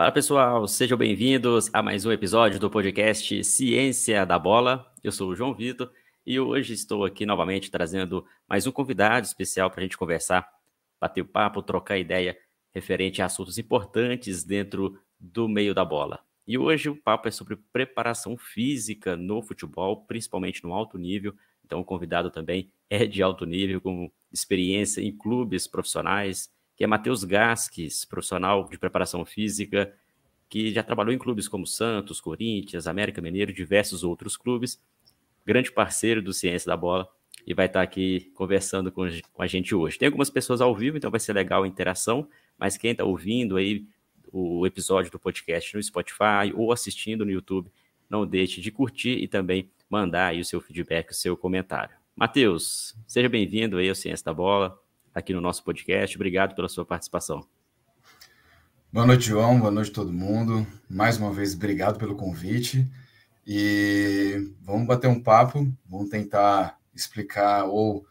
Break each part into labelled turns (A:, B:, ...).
A: Fala pessoal, sejam bem-vindos a mais um episódio do podcast Ciência da Bola. Eu sou o João Vitor e hoje estou aqui novamente trazendo mais um convidado especial para a gente conversar, bater o papo, trocar ideia referente a assuntos importantes dentro do meio da bola. E hoje o papo é sobre preparação física no futebol, principalmente no alto nível. Então o convidado também é de alto nível, com experiência em clubes profissionais, que é Matheus Gasques, profissional de preparação física, que já trabalhou em clubes como Santos, Corinthians, América Mineiro diversos outros clubes, grande parceiro do Ciência da Bola, e vai estar aqui conversando com a gente hoje. Tem algumas pessoas ao vivo, então vai ser legal a interação, mas quem está ouvindo aí o episódio do podcast no Spotify ou assistindo no YouTube, não deixe de curtir e também mandar aí o seu feedback, o seu comentário. Matheus, seja bem-vindo aí ao Ciência da Bola aqui no nosso podcast. Obrigado pela sua participação.
B: Boa noite, João. Boa noite, todo mundo. Mais uma vez, obrigado pelo convite. E vamos bater um papo, vamos tentar explicar ou,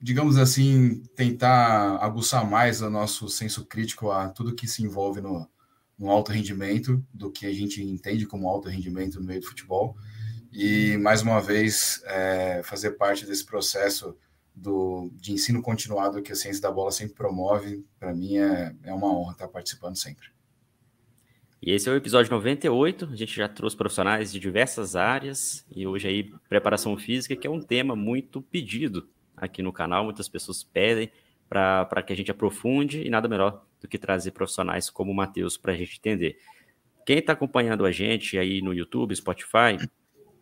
B: digamos assim, tentar aguçar mais o nosso senso crítico a tudo que se envolve no, no alto rendimento, do que a gente entende como alto rendimento no meio do futebol. E, mais uma vez, é, fazer parte desse processo do, de ensino continuado que a Ciência da Bola sempre promove, para mim é, é uma honra estar participando sempre.
A: E esse é o episódio 98, a gente já trouxe profissionais de diversas áreas, e hoje aí preparação física, que é um tema muito pedido aqui no canal, muitas pessoas pedem para que a gente aprofunde, e nada melhor do que trazer profissionais como o Matheus para a gente entender. Quem está acompanhando a gente aí no YouTube, Spotify,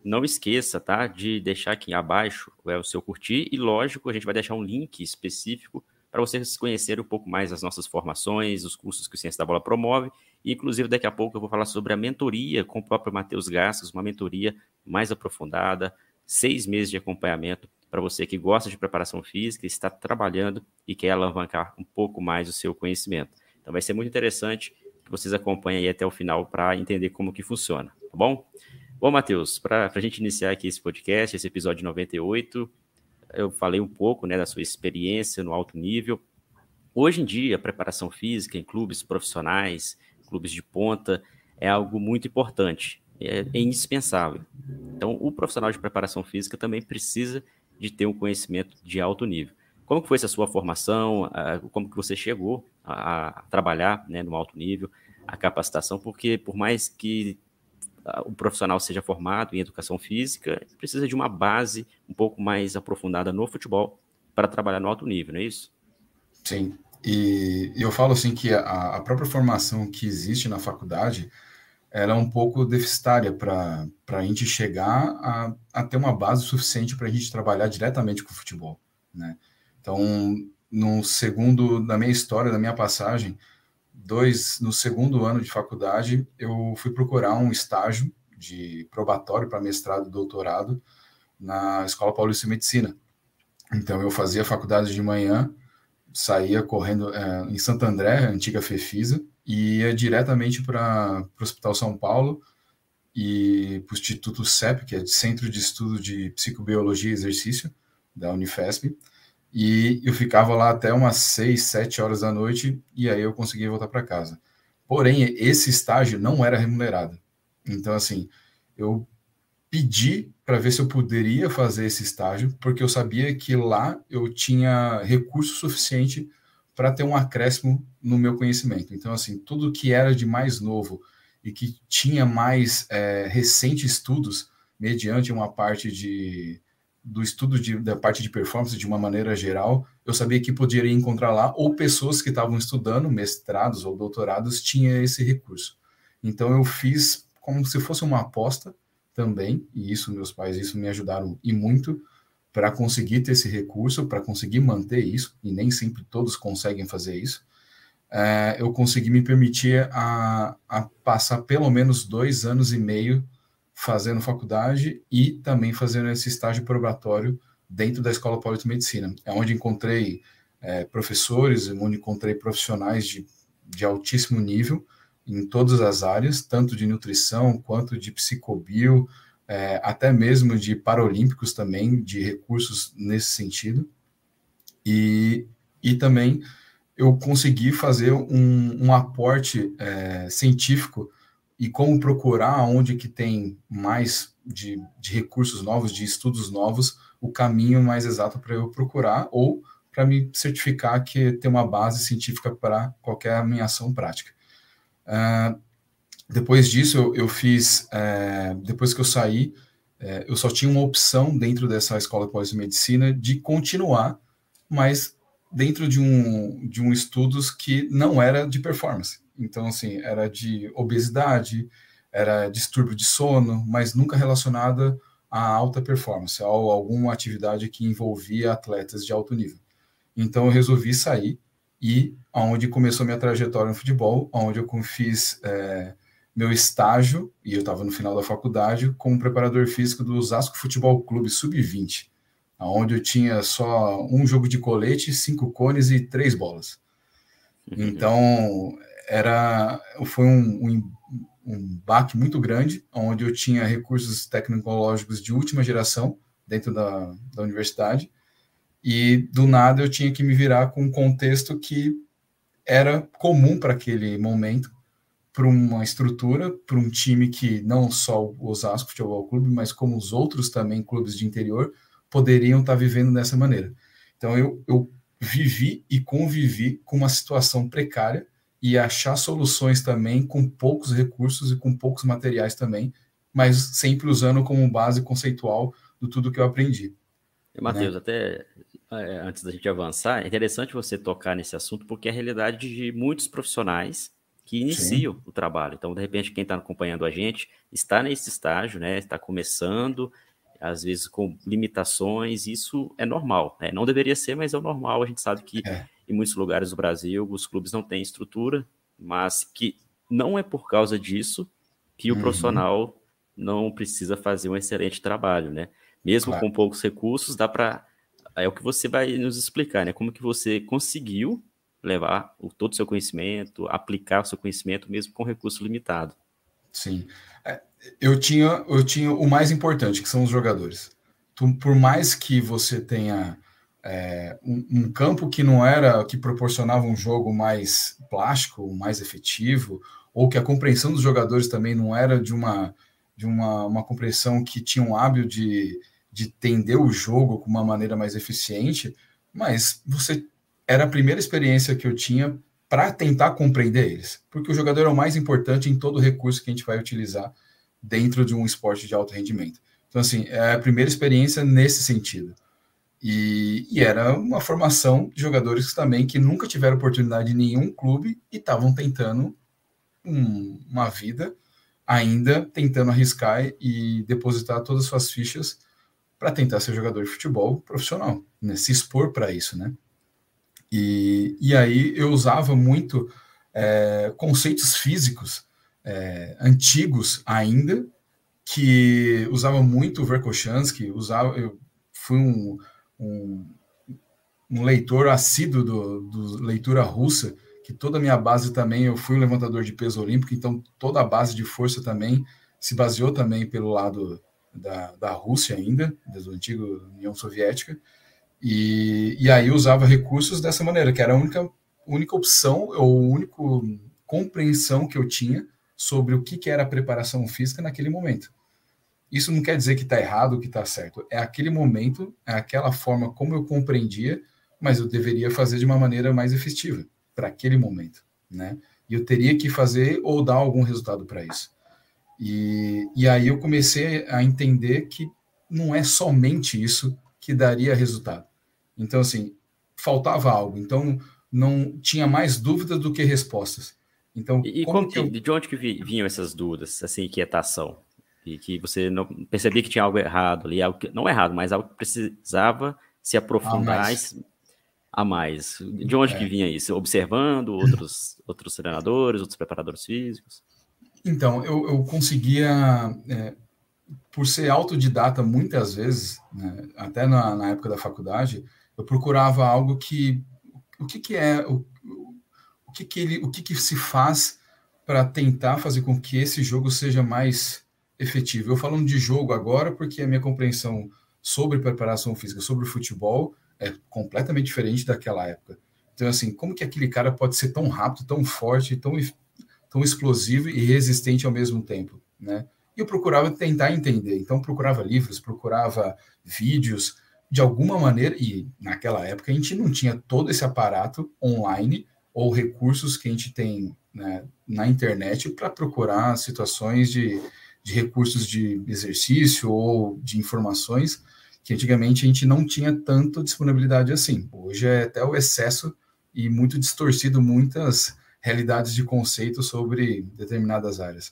A: não esqueça, tá, de deixar aqui abaixo é, o seu curtir e, lógico, a gente vai deixar um link específico para vocês conhecerem um pouco mais as nossas formações, os cursos que o Ciência da Bola promove. E, inclusive, daqui a pouco eu vou falar sobre a mentoria com o próprio Matheus Gastos, uma mentoria mais aprofundada, seis meses de acompanhamento para você que gosta de preparação física, está trabalhando e quer alavancar um pouco mais o seu conhecimento. Então vai ser muito interessante que vocês acompanhem aí até o final para entender como que funciona, tá bom? Bom, Matheus, para a gente iniciar aqui esse podcast, esse episódio 98, eu falei um pouco né, da sua experiência no alto nível. Hoje em dia, a preparação física em clubes profissionais, clubes de ponta, é algo muito importante, é, é indispensável. Então, o profissional de preparação física também precisa de ter um conhecimento de alto nível. Como que foi essa sua formação? Como que você chegou a, trabalhar né, no alto nível? A capacitação, porque por mais que o profissional seja formado em educação física, precisa de uma base um pouco mais aprofundada no futebol para trabalhar no alto nível, não é isso?
B: Sim. E eu falo assim que a, a própria formação que existe na faculdade ela é um pouco deficitária para a gente chegar a, a ter uma base suficiente para a gente trabalhar diretamente com o futebol, né? Então, no segundo, na minha história, da minha passagem, dois, no segundo ano de faculdade, eu fui procurar um estágio de probatório para mestrado e doutorado na Escola Paulista de Medicina. Então, eu fazia faculdade de manhã, saía correndo é, em Santo André, antiga Fefisa, e ia diretamente para o Hospital São Paulo e para o Instituto CEP, que é Centro de Estudo de Psicobiologia e Exercício, da Unifesp, e eu ficava lá até umas seis, sete horas da noite e aí eu conseguia voltar para casa. Porém, esse estágio não era remunerado. Então, assim, eu pedi para ver se eu poderia fazer esse estágio, porque eu sabia que lá eu tinha recurso suficiente para ter um acréscimo no meu conhecimento. Então, assim, tudo que era de mais novo e que tinha mais é, estudos, mediante uma parte de do estudo de, da parte de performance de uma maneira geral, eu sabia que poderia encontrar lá, ou pessoas que estavam estudando, mestrados ou doutorados, tinha esse recurso. Então eu fiz como se fosse uma aposta também, e isso meus pais isso me ajudaram e muito para conseguir ter esse recurso, para conseguir manter isso, e nem sempre todos conseguem fazer isso. É, eu consegui me permitir a, a passar pelo menos dois anos e meio fazendo faculdade e também fazendo esse estágio probatório dentro da Escola Paulista de Medicina. É onde encontrei é, professores, onde encontrei profissionais de, de altíssimo nível em todas as áreas, tanto de nutrição quanto de psicobio, é, até mesmo de paralímpicos também, de recursos nesse sentido. E, e também eu consegui fazer um, um aporte é, científico e como procurar onde que tem mais de, de, recursos novos, de estudos novos, o caminho mais exato para eu procurar ou para me certificar que tem uma base científica para qualquer minha ação prática. Uh, depois disso, eu, eu fiz, é, depois que eu saí, é, eu só tinha uma opção dentro dessa escola de medicina de continuar, mas dentro de um, de um estudos que não era de performance. Então, assim, era de obesidade, era distúrbio de sono, mas nunca relacionada a alta performance, a alguma atividade que envolvia atletas de alto nível. Então, eu resolvi sair e aonde começou minha trajetória no futebol, onde eu fiz é, meu estágio, e eu estava no final da faculdade, como preparador físico do Osasco Futebol Clube Sub-20, onde eu tinha só um jogo de colete, cinco cones e três bolas. Uhum. Então, era foi um, um, um baque muito grande, onde eu tinha recursos tecnológicos de última geração dentro da, da universidade, e do nada eu tinha que me virar com um contexto que era comum para aquele momento, para uma estrutura, para um time que não só o Osasco Futebol Clube, mas como os outros também clubes de interior poderiam estar vivendo dessa maneira. Então eu, eu vivi e convivi com uma situação precária e achar soluções também com poucos recursos e com poucos materiais também, mas sempre usando como base conceitual do tudo que eu aprendi.
A: Matheus, né? até é, antes da gente avançar, é interessante você tocar nesse assunto porque é a realidade de muitos profissionais que iniciam Sim. o trabalho. Então, de repente, quem está acompanhando a gente está nesse estágio, né? Está começando, às vezes com limitações, isso é normal, né? Não deveria ser, mas é o normal. A gente sabe que é em muitos lugares do Brasil os clubes não têm estrutura, mas que não é por causa disso que o uhum. profissional não precisa fazer um excelente trabalho, né? Mesmo claro. com poucos recursos, dá para é o que você vai nos explicar, né? Como que você conseguiu levar o, todo o seu conhecimento, aplicar o seu conhecimento mesmo com recurso limitado.
B: Sim. É, eu tinha eu tinha o mais importante, que são os jogadores. Por mais que você tenha é, um, um, campo que não era, que proporcionava um jogo mais plástico, mais efetivo, ou que a compreensão dos jogadores também não era de uma, de uma, uma compreensão que tinha um hábito de, de entender o jogo com uma maneira mais eficiente, mas você era a primeira experiência que eu tinha para tentar compreender eles, porque o jogador é o mais importante em todo recurso que a gente vai utilizar dentro de um esporte de alto rendimento. Então, assim, é a primeira experiência nesse sentido. E, e, era uma formação de jogadores também que nunca tiveram oportunidade em nenhum clube e estavam tentando um, uma vida ainda tentando arriscar e depositar todas as suas fichas para tentar ser jogador de futebol profissional, né? se expor para isso, né? E, e aí eu usava muito é, conceitos físicos é, antigos ainda, que usava muito o Verkhochansky, usava, eu fui um um, um leitor assíduo do, do, leitura russa, que toda a minha base também, eu fui um levantador de peso olímpico, então toda a base de força também se baseou também pelo lado da, da Rússia ainda, da antiga União Soviética, e, e aí usava recursos dessa maneira, que era a única, única opção, ou única compreensão que eu tinha sobre o que, que era a preparação física naquele momento. Isso não quer dizer que está errado que está certo. É aquele momento, é aquela forma como eu compreendia, mas eu deveria fazer de uma maneira mais efetiva para aquele momento, né? E eu teria que fazer ou dar algum resultado para isso. E, e aí eu comecei a entender que não é somente isso que daria resultado. Então, assim, faltava algo. Então, não tinha mais dúvidas do que respostas. Então,
A: e, como, como que eu... de onde que vinham essas dúvidas, essa inquietação? E que você não percebia que tinha algo errado ali, algo que, não errado, mas algo que precisava se aprofundar a mais. A mais. De onde é. que vinha isso? Observando outros, outros treinadores, outros preparadores físicos?
B: Então, eu, eu conseguia, é, por ser autodidata muitas vezes, né, até na, na, época da faculdade, eu procurava algo que, o que, que é, o, o, que, que, ele, o que, que se faz para tentar fazer com que esse jogo seja mais efetivo. Eu falando de jogo agora porque a minha compreensão sobre preparação física, sobre futebol, é completamente diferente daquela época. Então, assim, como que aquele cara pode ser tão rápido, tão forte, tão, tão explosivo e resistente ao mesmo tempo, né? E eu procurava tentar entender. Então, procurava livros, procurava vídeos, de alguma maneira, e naquela época a gente não tinha todo esse aparato online ou recursos que a gente tem né, na internet para procurar situações de, de recursos de exercício ou de informações que antigamente a gente não tinha tanta disponibilidade assim. Hoje é até o excesso e muito distorcido muitas realidades de conceito sobre determinadas áreas.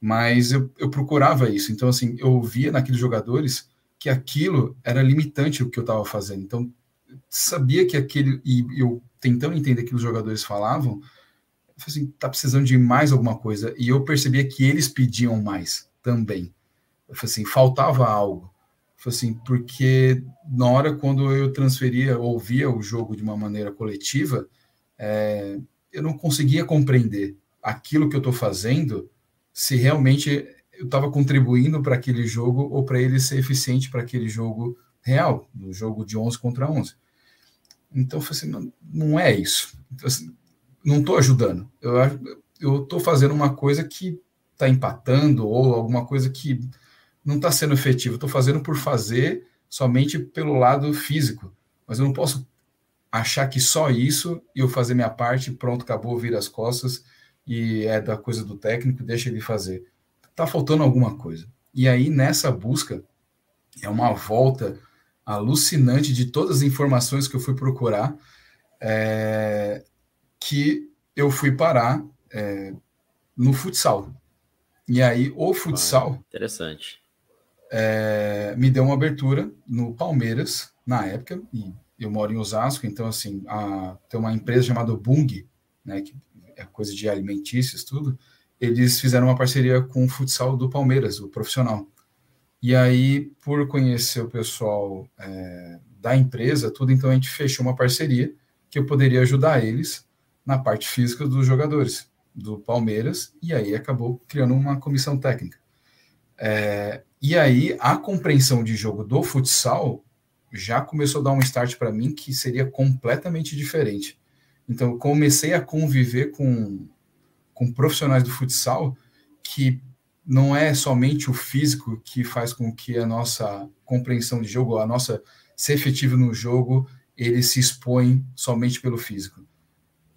B: Mas eu, eu procurava isso. Então, assim, eu via naqueles jogadores que aquilo era limitante o que eu estava fazendo. Então, sabia que aquele. E eu tentando entender o que os jogadores falavam, eu falei assim, tá precisando de mais alguma coisa. E eu percebia que eles pediam mais também. Eu falei assim, faltava algo. Eu falei assim, porque na hora quando eu transferia, ouvia o jogo de uma maneira coletiva, é, eu não conseguia compreender aquilo que eu estou fazendo, se realmente eu estava contribuindo para aquele jogo ou para ele ser eficiente para aquele jogo real, no jogo de 11 contra 11. Então, eu falei assim, não, não é isso. Então, assim, não estou ajudando. Eu estou fazendo uma coisa que está empatando ou alguma coisa que não está sendo efetiva. Estou fazendo por fazer somente pelo lado físico. Mas eu não posso achar que só isso e eu fazer minha parte, pronto, acabou, vira as costas e é da coisa do técnico, deixa ele fazer está faltando alguma coisa. E aí, nessa busca, é uma volta alucinante de todas as informações que eu fui procurar, é, que eu fui parar é, no futsal. E aí, o futsal.
A: Ah, interessante.
B: É, me deu uma abertura no Palmeiras, na época, e eu moro em Osasco, então, assim, a, tem uma empresa chamada Bung, né, que é coisa de alimentícios, tudo eles fizeram uma parceria com o futsal do Palmeiras, o profissional. E aí, por conhecer o pessoal é, da empresa, tudo, então a gente fechou uma parceria que eu poderia ajudar eles na parte física dos jogadores do Palmeiras, e aí acabou criando uma comissão técnica. É, e aí, a compreensão de jogo do futsal já começou a dar um start para mim que seria completamente diferente. Então, eu comecei a conviver com com profissionais do futsal que não é somente o físico que faz com que a nossa compreensão de jogo, a nossa ser efetivo no jogo, ele se expõe somente pelo físico.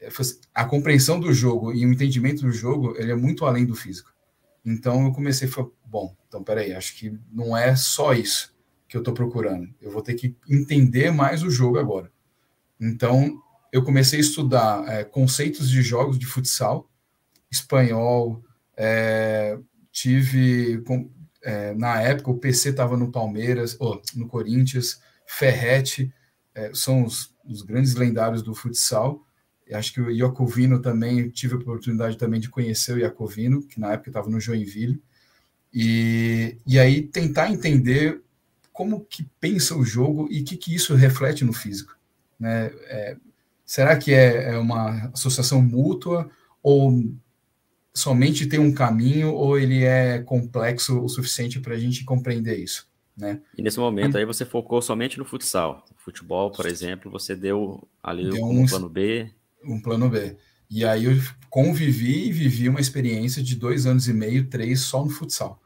B: É, a compreensão do jogo e o entendimento do jogo, ele é muito além do físico. Então eu comecei a falar, bom, então peraí, acho que não é só isso que eu estou procurando. Eu vou ter que entender mais o jogo agora. Então eu comecei a estudar é, conceitos de jogos de futsal, espanhol, é, tive é, na época o PC estava no Palmeiras, ou no Corinthians, Ferrete, é, são os, os, grandes lendários do futsal. Acho que o Iacovino também, tive a oportunidade também de conhecer o Iacovino, que na época estava no Joinville. E, e aí tentar entender como que pensa o jogo e o que, que isso reflete no físico. Né? É, será que é, é uma associação mútua ou somente tem um caminho ou ele é complexo o suficiente para a gente compreender isso, né?
A: E nesse momento aí você focou somente no futsal. Futebol, por exemplo, você deu ali deu
B: um,
A: um plano B.
B: Um plano B. E aí eu convivi e vivi uma experiência de dois anos e meio, três, só no futsal.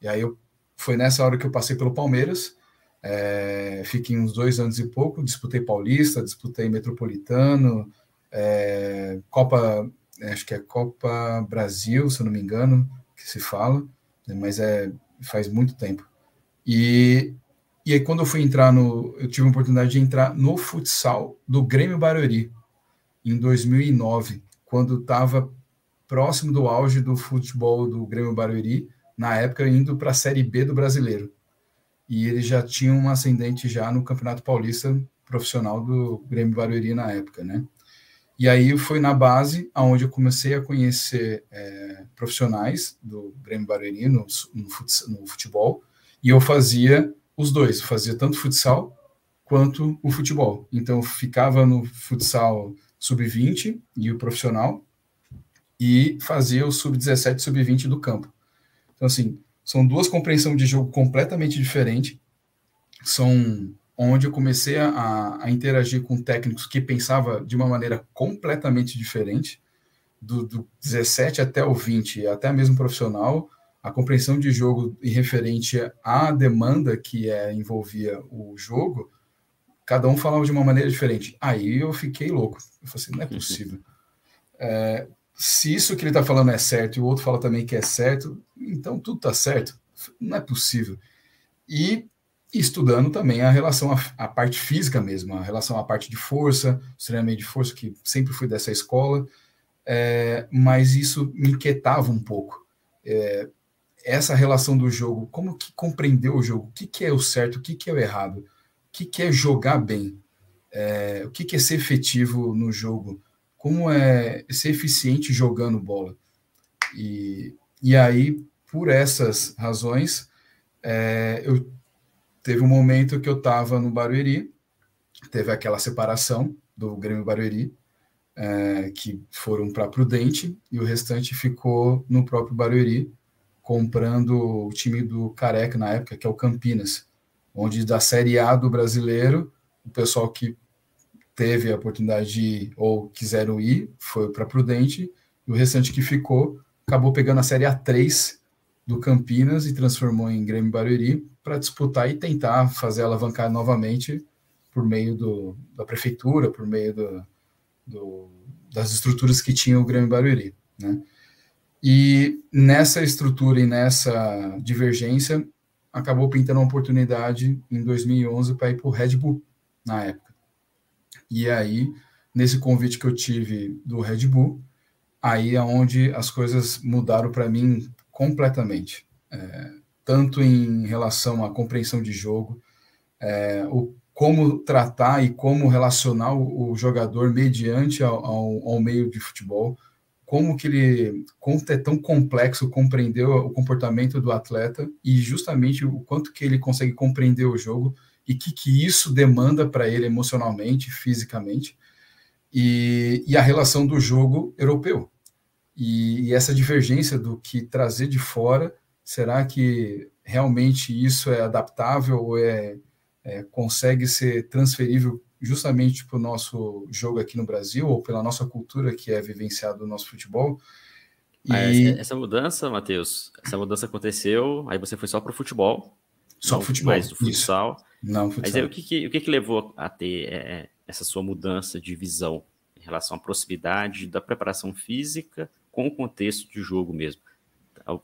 B: E aí eu, foi nessa hora que eu passei pelo Palmeiras, é, fiquei uns dois anos e pouco, disputei Paulista, disputei Metropolitano, é, Copa é, acho que é Copa Brasil, se eu não me engano, que se fala, né, mas é faz muito tempo. E, e aí, quando eu fui entrar no. Eu tive a oportunidade de entrar no futsal do Grêmio Barueri, em 2009, quando estava próximo do auge do futebol do Grêmio Barueri, na época indo para a Série B do Brasileiro. E ele já tinha um ascendente já no Campeonato Paulista profissional do Grêmio Barueri na época, né? E aí foi na base aonde eu comecei a conhecer é, profissionais do Grêmio Barueri no, no, futebol, e eu fazia os dois, eu fazia tanto futsal quanto o futebol. Então ficava no futsal sub-20 e o profissional, e fazia o sub-17 e sub-20 do campo. Então assim, são duas compreensões de jogo completamente diferentes, são onde eu comecei a, a interagir com técnicos que pensavam de uma maneira completamente diferente, do, do 17 até o 20, até mesmo profissional, a compreensão de jogo em referente à demanda que é, envolvia o jogo, cada um falava de uma maneira diferente. Aí eu fiquei louco. Eu falei assim, não é uhum. possível. É, se isso que ele está falando é certo e o outro fala também que é certo, então tudo está certo. Não é possível. E estudando também a relação à, à, parte física mesmo, a relação à parte de força, treinamento de força, que sempre fui dessa escola, é, mas isso me inquietava um pouco. É, essa relação do jogo, como que compreendeu o jogo, o que, que é o certo, o que, que é o errado, que, que é jogar bem, é, o que, que é ser efetivo no jogo, como é ser eficiente jogando bola. E, e aí, por essas razões, é, eu teve um momento que eu estava no Barueri, teve aquela separação do Grêmio Barueri, é, que foram para Prudente, e o restante ficou no próprio Barueri, comprando o time do Careca na época, que é o Campinas, onde da Série A do brasileiro, o pessoal que teve a oportunidade de ir, ou quiseram ir, foi para Prudente, e o restante que ficou acabou pegando a Série A3 do Campinas e transformou em Grêmio Barueri para disputar e tentar fazer alavancar novamente por meio do, da prefeitura, por meio do, do, das estruturas que tinha o Grêmio Barueri. Né? E nessa estrutura e nessa divergência, acabou pintando uma oportunidade em 2011 para ir para o Red Bull, na época. E aí, nesse convite que eu tive do Red Bull, aí é onde as coisas mudaram para mim completamente. É, tanto em relação à compreensão de jogo, é, o como tratar e como relacionar o, o jogador mediante ao, ao, ao, meio de futebol, como que ele, como é tão complexo compreender o comportamento do atleta e justamente o quanto que ele consegue compreender o jogo e que que isso demanda para ele emocionalmente, fisicamente, e, e a relação do jogo europeu. E, e, essa divergência do que trazer de fora, será que realmente isso é adaptável ou é, é consegue ser transferível justamente para o nosso jogo aqui no Brasil ou pela nossa cultura que é vivenciado no nosso futebol?
A: E... essa mudança, Matheus, essa mudança aconteceu, aí você foi só para o futebol,
B: só futebol,
A: mais do futsal.
B: Isso. Não, futsal.
A: Mas aí, o que, que o que, que levou a ter é, essa sua mudança de visão em relação à proximidade da preparação física com o contexto de jogo mesmo.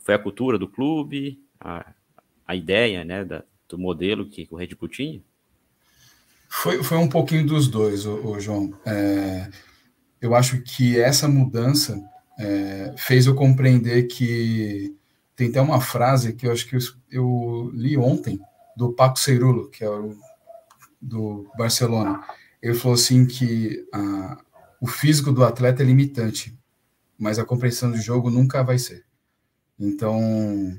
A: Foi a cultura do clube, a, a ideia né, da, do modelo que o Red Bull tinha?
B: Foi, foi um pouquinho dos dois, o, João. É, eu acho que essa mudança é, fez eu compreender que tem até uma frase que eu acho que eu, eu li ontem do Paco Cerulo, que é o do Barcelona. Ele falou assim que a, o físico do atleta é limitante, mas a compreensão de jogo nunca vai ser. Então,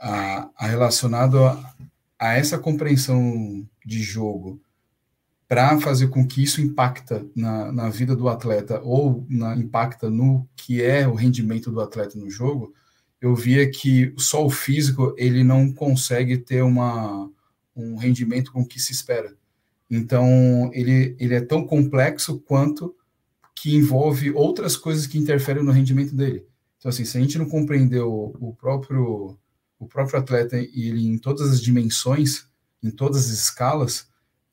B: a, a relacionado a, a essa compreensão de jogo para fazer com que isso impacta na, na vida do atleta ou na, impacta no que é o rendimento do atleta no jogo, eu via que só o físico ele não consegue ter uma, um rendimento com que se espera. Então ele, ele é tão complexo quanto que envolve outras coisas que interferem no rendimento dele. Então, assim, se a gente não compreendeu o próprio, o próprio atleta ele em todas as dimensões, em todas as escalas,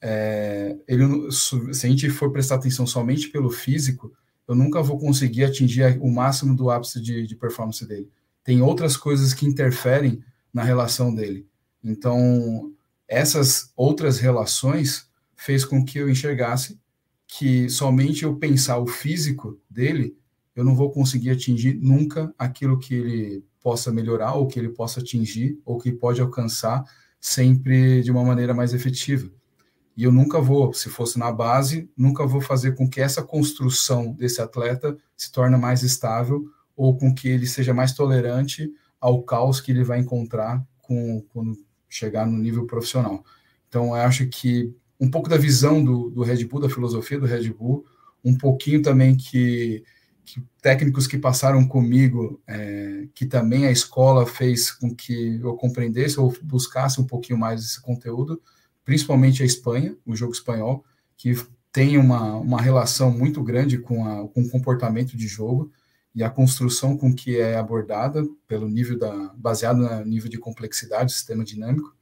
B: é, ele, se a gente for prestar atenção somente pelo físico, eu nunca vou conseguir atingir o máximo do ápice de, de performance dele. Tem outras coisas que interferem na relação dele. Então, essas outras relações fez com que eu enxergasse que somente eu pensar o físico dele, eu não vou conseguir atingir nunca aquilo que ele possa melhorar, ou que ele possa atingir, ou que pode alcançar sempre de uma maneira mais efetiva. E eu nunca vou, se fosse na base, nunca vou fazer com que essa construção desse atleta se torne mais estável ou com que ele seja mais tolerante ao caos que ele vai encontrar com, quando chegar no nível profissional. Então, eu acho que um pouco da visão do, do Red Bull, da filosofia do Red Bull, um pouquinho também que, que técnicos que passaram comigo, é, que também a escola fez com que eu compreendesse ou buscasse um pouquinho mais esse conteúdo, principalmente a Espanha, o jogo espanhol, que tem uma, uma relação muito grande com, a, com o comportamento de jogo e a construção com que é abordada pelo nível da baseado no nível de complexidade do sistema dinâmico.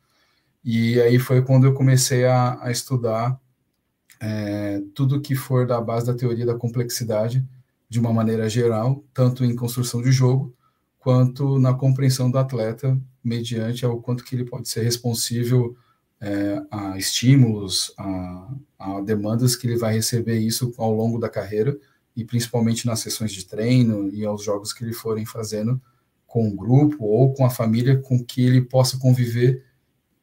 B: E aí foi quando eu comecei a, a estudar é, tudo que for da base da teoria da complexidade de uma maneira geral tanto em construção de jogo quanto na compreensão do atleta mediante ao quanto que ele pode ser responsível é, a estímulos a, a demandas que ele vai receber isso ao longo da carreira e principalmente nas sessões de treino e aos jogos que ele forem fazendo com o grupo ou com a família com que ele possa conviver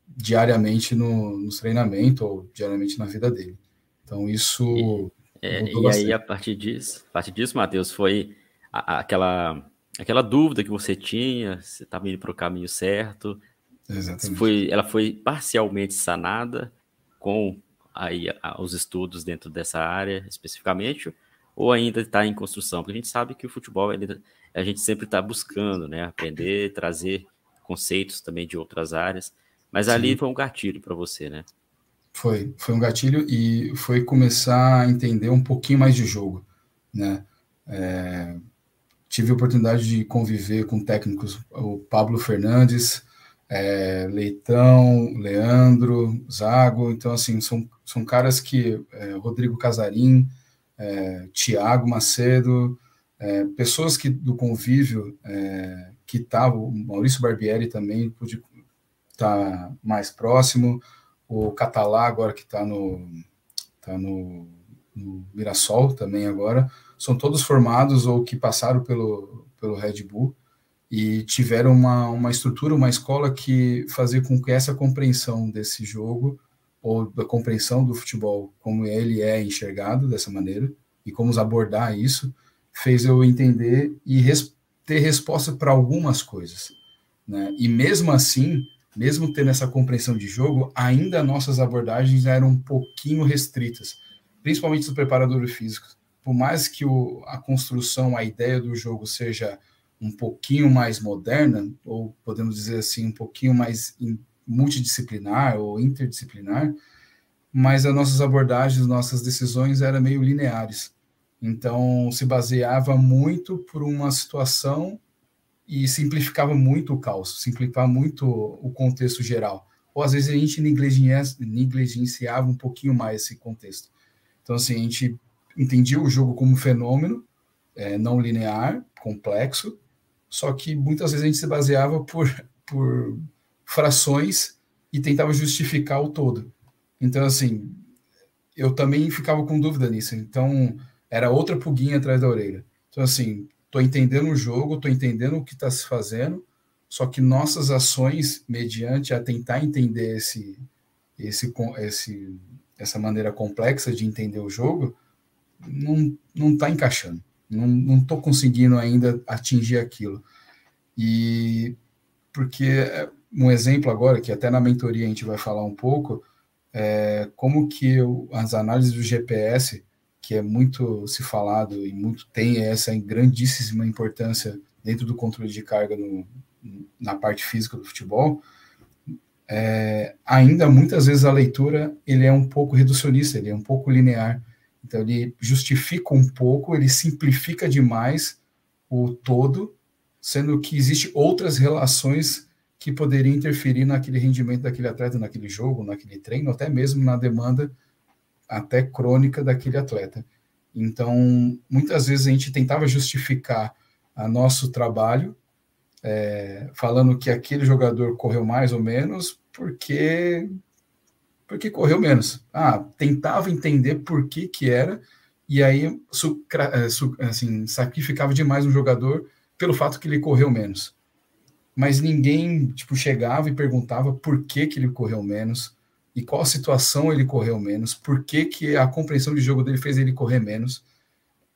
B: diariamente no, nos treinamentos ou diariamente na vida dele. Então isso
A: e, é, e aí a partir disso, a partir disso, Matheus, foi a, aquela aquela dúvida que você tinha, se estava indo para o caminho certo, Exatamente. Foi, ela foi parcialmente sanada com aí os estudos dentro dessa área especificamente, ou ainda está em construção? Porque a gente sabe que o futebol ele, a gente sempre está buscando, né, aprender, trazer conceitos também de outras áreas. Mas Sim. ali foi um gatilho para você, né?
B: Foi, foi um gatilho e foi começar a entender um pouquinho mais de jogo, né? É, tive a oportunidade de conviver com técnicos, o Pablo Fernandes, é, Leitão, Leandro, Zago, então assim, são, são caras que, é, Rodrigo Casarim, é, Tiago Macedo, é, pessoas que do convívio é, que estavam, o Maurício Barbieri também pude estar tá mais próximo, o Catalá agora que está no, tá no, no Mirassol também agora, são todos formados ou que passaram pelo, pelo Red Bull, e tiveram uma, uma estrutura, uma escola que fazia com que essa compreensão desse jogo ou da compreensão do futebol como ele é enxergado dessa maneira e como abordar isso fez eu entender e res, ter resposta para algumas coisas, né? E mesmo assim, mesmo tendo essa compreensão de jogo, ainda nossas abordagens eram um pouquinho restritas, principalmente do preparador físico. Por mais que o, a construção, a ideia do jogo seja um pouquinho mais moderna, ou podemos dizer assim, um pouquinho mais multidisciplinar ou interdisciplinar, mas as nossas abordagens, nossas decisões eram meio lineares. Então, se baseava muito por uma situação e simplificava muito o caos, simplificava muito o contexto geral. Ou às vezes a gente negligenciava um pouquinho mais esse contexto. Então, assim, a gente entendia o jogo como um fenômeno é, não linear, complexo, só que muitas vezes a gente se baseava por, por frações e tentava justificar o todo. Então, assim, eu também ficava com dúvida nisso. Então, era outra pulguinha atrás da orelha. Então, assim, estou entendendo o jogo, estou entendendo o que está se fazendo, só que nossas ações, mediante a tentar entender esse, esse, esse, essa maneira complexa de entender o jogo, não está encaixando não estou conseguindo ainda atingir aquilo. E porque um exemplo agora, que até na mentoria a gente vai falar um pouco, é como que as análises do GPS, que é muito se falado e muito tem essa grandíssima importância dentro do controle de carga no, na parte física do futebol, é, ainda muitas vezes a leitura ele é um pouco reducionista, ele é um pouco linear. Então, ele justifica um pouco, ele simplifica demais o todo, sendo que existe outras relações que poderiam interferir naquele rendimento daquele atleta, naquele jogo, naquele treino, até mesmo na demanda até crônica daquele atleta. Então, muitas vezes a gente tentava justificar a nosso trabalho, é, falando que aquele jogador correu mais ou menos, porque porque correu menos. Ah, tentava entender por que que era, e aí eh, assim, sacrificava demais um jogador pelo fato que ele correu menos. Mas ninguém tipo chegava e perguntava por que que ele correu menos e qual situação ele correu menos, por que que a compreensão de jogo dele fez ele correr menos.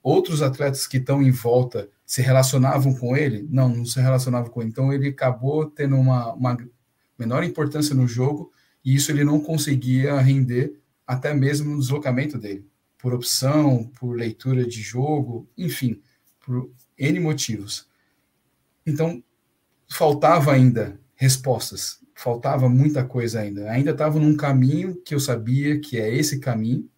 B: Outros atletas que estão em volta se relacionavam com ele? Não, não se relacionavam com ele. Então ele acabou tendo uma, uma menor importância no jogo e isso ele não conseguia render até mesmo no deslocamento dele, por opção, por leitura de jogo, enfim, por N motivos. Então, faltava ainda respostas, faltava muita coisa ainda. Ainda estava num caminho que eu sabia que é esse caminho,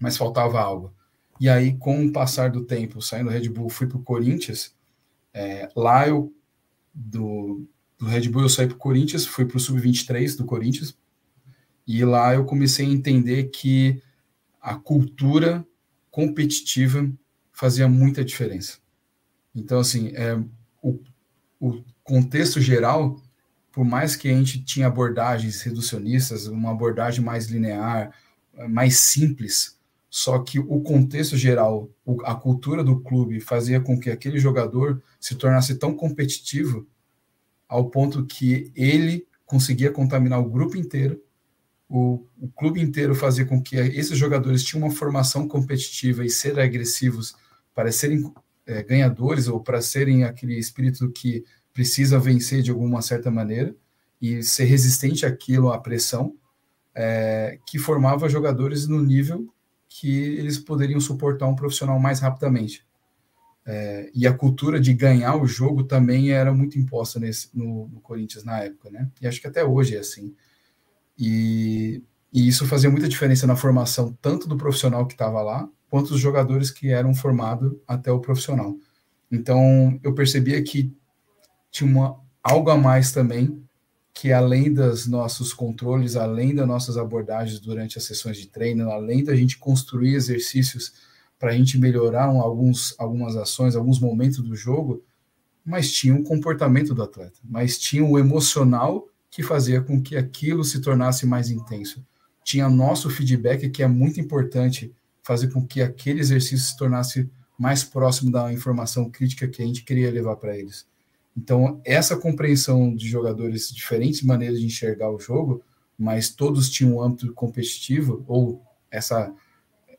B: mas faltava algo. E aí, com o passar do tempo, saindo do Red Bull, fui para o Corinthians. É, lá eu, do, do Red Bull, eu saí para o Corinthians, fui para o Sub-23 do Corinthians. E lá eu comecei a entender que a cultura competitiva fazia muita diferença. Então, assim, é, o, o contexto geral, por mais que a gente tinha abordagens reducionistas, uma abordagem mais linear, mais simples, só que o contexto geral, a cultura do clube fazia com que aquele jogador se tornasse tão competitivo ao ponto que ele conseguia contaminar o grupo inteiro, o, o clube inteiro fazia com que esses jogadores tinham uma formação competitiva e ser agressivos para serem é, ganhadores ou para serem aquele espírito que precisa vencer de alguma certa maneira e ser resistente àquilo, à pressão, é, que formava jogadores no nível que eles poderiam suportar um profissional mais rapidamente. É, e a cultura de ganhar o jogo também era muito imposta nesse, no, no, Corinthians na época, né? E acho que até hoje é assim. E, e isso fazia muita diferença na formação tanto do profissional que estava lá, quanto dos jogadores que eram formados até o profissional. Então, eu percebia que tinha uma, algo a mais também que além dos nossos controles, além das nossas abordagens durante as sessões de treino, além da gente construir exercícios para a gente melhorar um, alguns, algumas ações, alguns momentos do jogo, mas tinha um comportamento do atleta, mas tinha o emocional que fazia com que aquilo se tornasse mais intenso. Tinha nosso feedback, que é muito importante, fazer com que aquele exercício se tornasse mais próximo da informação crítica que a gente queria levar para eles. Então, essa compreensão de jogadores, diferentes maneiras de enxergar o jogo, mas todos tinham um âmbito competitivo, ou essa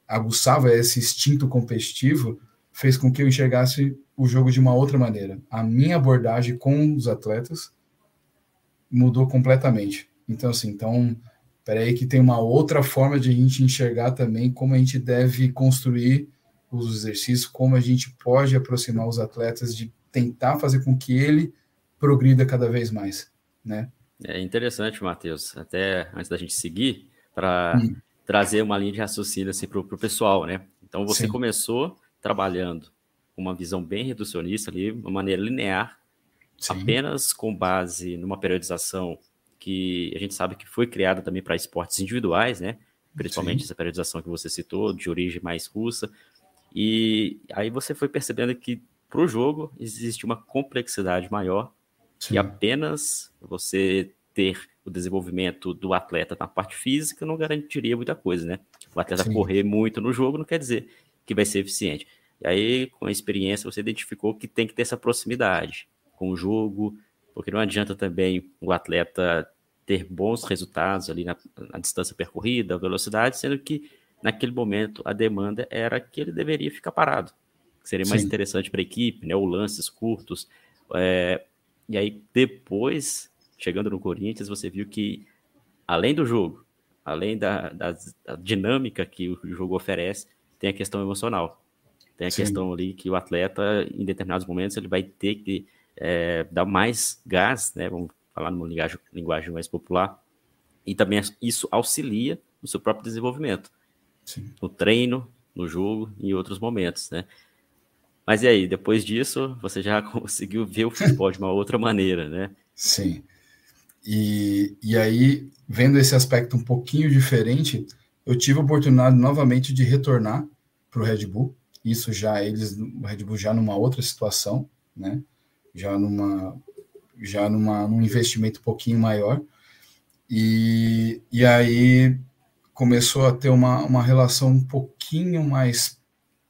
B: aguçava esse instinto competitivo, fez com que eu enxergasse o jogo de uma outra maneira. A minha abordagem com os atletas mudou completamente. Então, assim, então, peraí que tem uma outra forma de a gente enxergar também como a gente deve construir os exercícios, como a gente pode aproximar os atletas de tentar fazer com que ele progrida cada vez mais, né?
A: É interessante, Matheus, até antes da gente seguir, para hum. Trazer uma linha de raciocínio assim, para o pessoal, né? Então, você Sim. começou trabalhando com uma visão bem reducionista ali, uma maneira linear, Sim. apenas com base numa periodização que a gente sabe que foi criada também para esportes individuais, né? Principalmente Sim. essa periodização que você citou, de origem mais russa. E aí você foi percebendo que para o jogo existe uma complexidade maior Sim. que apenas você ter o desenvolvimento do atleta na parte física não garantiria muita coisa, né? O atleta Sim. correr muito no jogo não quer dizer que vai ser eficiente. E aí, com a experiência, você identificou que tem que ter essa proximidade com o jogo, porque não adianta também o atleta ter bons resultados ali na, na distância percorrida, velocidade, sendo que naquele momento a demanda era que ele deveria ficar parado que seria mais Sim. interessante para a equipe, né? Ou lances curtos. É, e aí, depois, chegando no Corinthians, você viu que, além do jogo, além da, da, da dinâmica que o jogo oferece, tem a questão emocional. Tem a Sim. questão ali que o atleta, em determinados momentos, ele vai ter que é, dar mais gás, né? Vamos falar numa linguagem, linguagem mais popular. E também isso auxilia no seu próprio desenvolvimento. Sim. No treino, no jogo e em outros momentos, né? Mas e aí, depois disso, você já conseguiu ver o futebol de uma outra maneira, né?
B: Sim. E, e aí, vendo esse aspecto um pouquinho diferente, eu tive a oportunidade novamente de retornar para o Red Bull. Isso já eles, o Red Bull já numa outra situação, né? Já numa, já numa, num investimento um pouquinho maior. E, e aí começou a ter uma, uma relação um pouquinho mais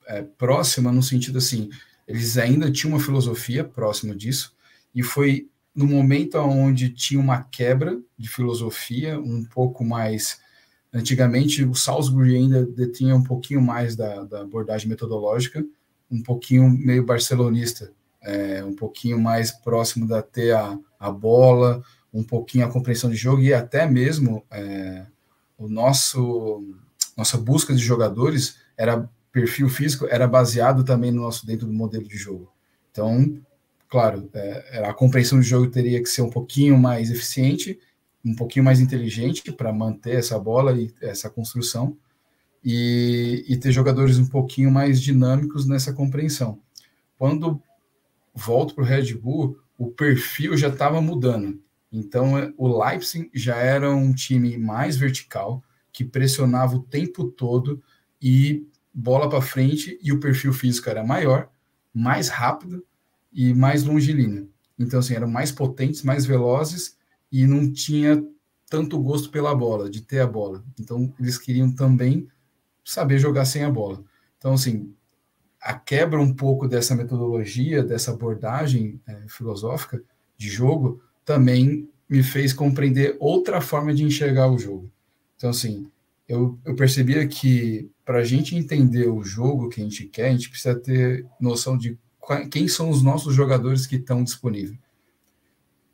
B: é, próxima no sentido assim, eles ainda tinham uma filosofia próxima disso, e foi no momento onde tinha uma quebra de filosofia, um pouco mais. Antigamente, o Salzburg ainda detinha um pouquinho mais da, da abordagem metodológica, um pouquinho meio barcelonista, é, um pouquinho mais próximo da ter a, a bola, um pouquinho a compreensão de jogo e até mesmo é, o nosso nossa busca de jogadores era perfil físico era baseado também no nosso dentro do modelo de jogo. Então, claro, é, a compreensão do jogo teria que ser um pouquinho mais eficiente, um pouquinho mais inteligente para manter essa bola e essa construção, e, e ter jogadores um pouquinho mais dinâmicos nessa compreensão. Quando volto para o Red Bull, o perfil já estava mudando. Então, é, o Leipzig já era um time mais vertical, que pressionava o tempo todo e bola para frente, e o perfil físico era maior, mais rápido e mais longilíneo. Então, assim, eram mais potentes, mais velozes e não tinha tanto gosto pela bola, de ter a bola. Então, eles queriam também saber jogar sem a bola. Então, assim, a quebra um pouco dessa metodologia, dessa abordagem é, filosófica de jogo, também me fez compreender outra forma de enxergar o jogo. Então, assim, eu, eu percebia que para a gente entender o jogo que a gente quer, a gente precisa ter noção de quem são os nossos jogadores que estão disponíveis.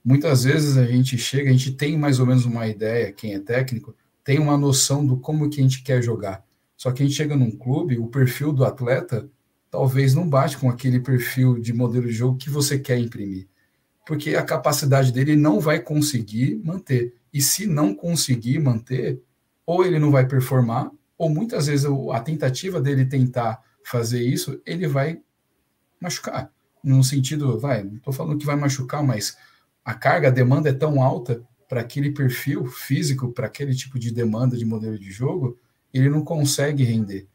B: Muitas vezes a gente chega, a gente tem mais ou menos uma ideia, quem é técnico, tem uma noção do como que a gente quer jogar. Só que a gente chega num clube, o perfil do atleta talvez não bate com aquele perfil de modelo de jogo que você quer imprimir. Porque a capacidade dele não vai conseguir manter. E se não conseguir manter, ou ele não vai performar, ou muitas vezes a tentativa dele tentar fazer isso, ele vai machucar. No sentido, vai, não estou falando que vai machucar, mas a carga, a demanda é tão alta para aquele perfil físico, para aquele tipo de demanda de modelo de jogo, ele não consegue render.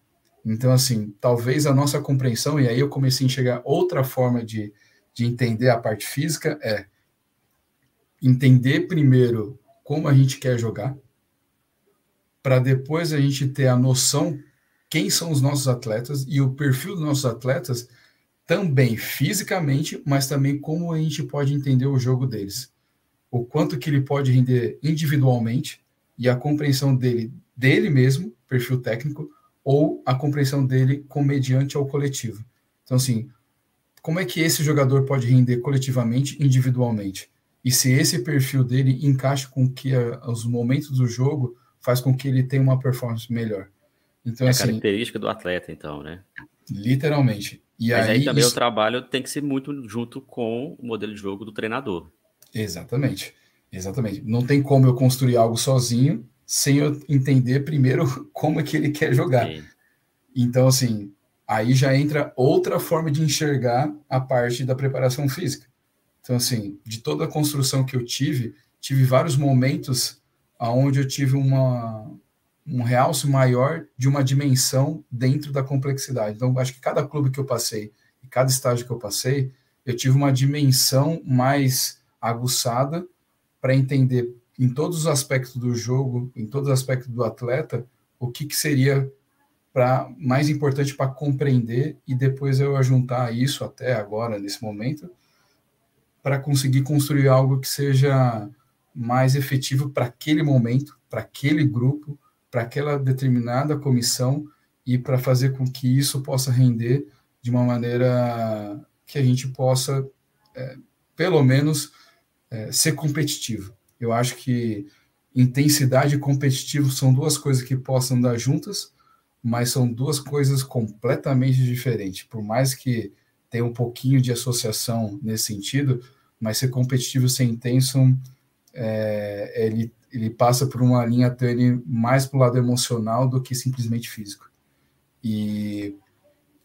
B: Então, assim, talvez a nossa compreensão, e aí eu comecei a enxergar outra forma de, de entender a parte física, é entender primeiro como a gente quer jogar, para depois a gente ter a noção quem são os nossos atletas e o perfil dos nossos atletas também fisicamente, mas também como a gente pode entender o jogo deles. O quanto que ele pode render individualmente e a compreensão dele dele mesmo, perfil técnico, ou a compreensão dele com mediante ao coletivo. Então assim, como é que esse jogador pode render coletivamente, individualmente? E se esse perfil dele encaixa com que a, os momentos do jogo faz com que ele tenha uma performance melhor.
A: Então, é assim, a característica do atleta, então, né?
B: Literalmente.
A: E Mas aí, aí também isso... o trabalho tem que ser muito junto com o modelo de jogo do treinador.
B: Exatamente. Exatamente. Não tem como eu construir algo sozinho sem eu entender primeiro como é que ele quer jogar. Sim. Então, assim, aí já entra outra forma de enxergar a parte da preparação física. Então, assim, de toda a construção que eu tive, tive vários momentos onde eu tive uma, um realce maior de uma dimensão dentro da complexidade. Então, acho que cada clube que eu passei e cada estágio que eu passei, eu tive uma dimensão mais aguçada para entender em todos os aspectos do jogo, em todos os aspectos do atleta, o que, que seria para mais importante para compreender e depois eu juntar isso até agora nesse momento para conseguir construir algo que seja mais efetivo para aquele momento, para aquele grupo, para aquela determinada comissão e para fazer com que isso possa render de uma maneira que a gente possa, é, pelo menos, é, ser competitivo. Eu acho que intensidade e competitivo são duas coisas que possam andar juntas, mas são duas coisas completamente diferentes. Por mais que tenha um pouquinho de associação nesse sentido, mas ser competitivo sem intenso é, ele, ele passa por uma linha tênue mais para o lado emocional do que simplesmente físico. E,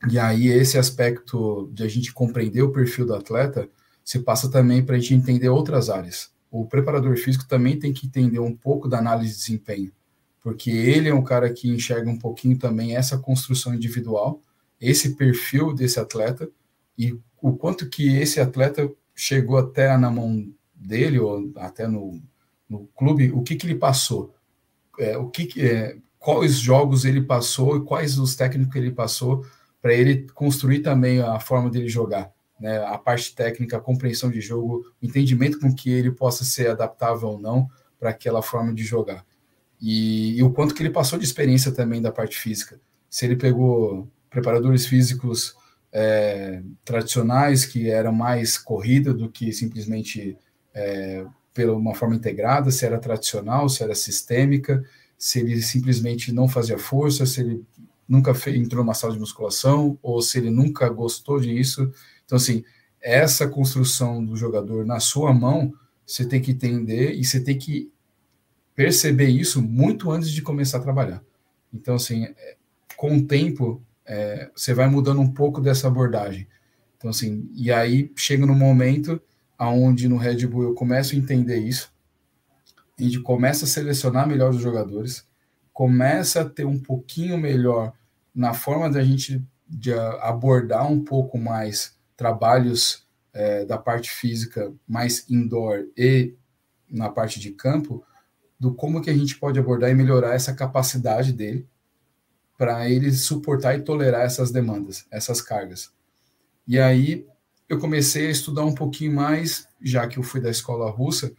B: e aí esse aspecto de a gente compreender o perfil do atleta se passa também para a gente entender outras áreas. O preparador físico também tem que entender um pouco da análise de desempenho, porque ele é um cara que enxerga um pouquinho também essa construção individual, esse perfil desse atleta e o quanto que esse atleta chegou até na mão dele, ou até no, no clube, o que, que ele passou, é, o que, é, quais jogos ele passou e quais os técnicos que ele passou para ele construir também a forma dele jogar. Né, a parte técnica, a compreensão de jogo, o entendimento com que ele possa ser adaptável ou não para aquela forma de jogar. E, e, o quanto que ele passou de experiência também da parte física. Se ele pegou preparadores físicos é, tradicionais, que eram mais corrida do que simplesmente é, pela uma forma integrada, se era tradicional, se era sistêmica, se ele simplesmente não fazia força, se ele nunca fez, entrou numa sala de musculação, ou se ele nunca gostou disso. Então, assim, essa construção do jogador na sua mão, você tem que entender e você tem que perceber isso muito antes de começar a trabalhar. Então, assim, é, com o tempo, é, você vai mudando um pouco dessa abordagem. Então, assim, e aí chega no momento aonde no Red Bull eu começo a entender isso, a gente começa a selecionar melhor os jogadores, começa a ter um pouquinho melhor na forma da gente de abordar um pouco mais trabalhos é, da parte física mais indoor e na parte de campo, do como que a gente pode abordar e melhorar essa capacidade dele para ele suportar e tolerar essas demandas, essas cargas. E aí eu comecei a estudar um pouquinho mais, já que eu fui da escola russa,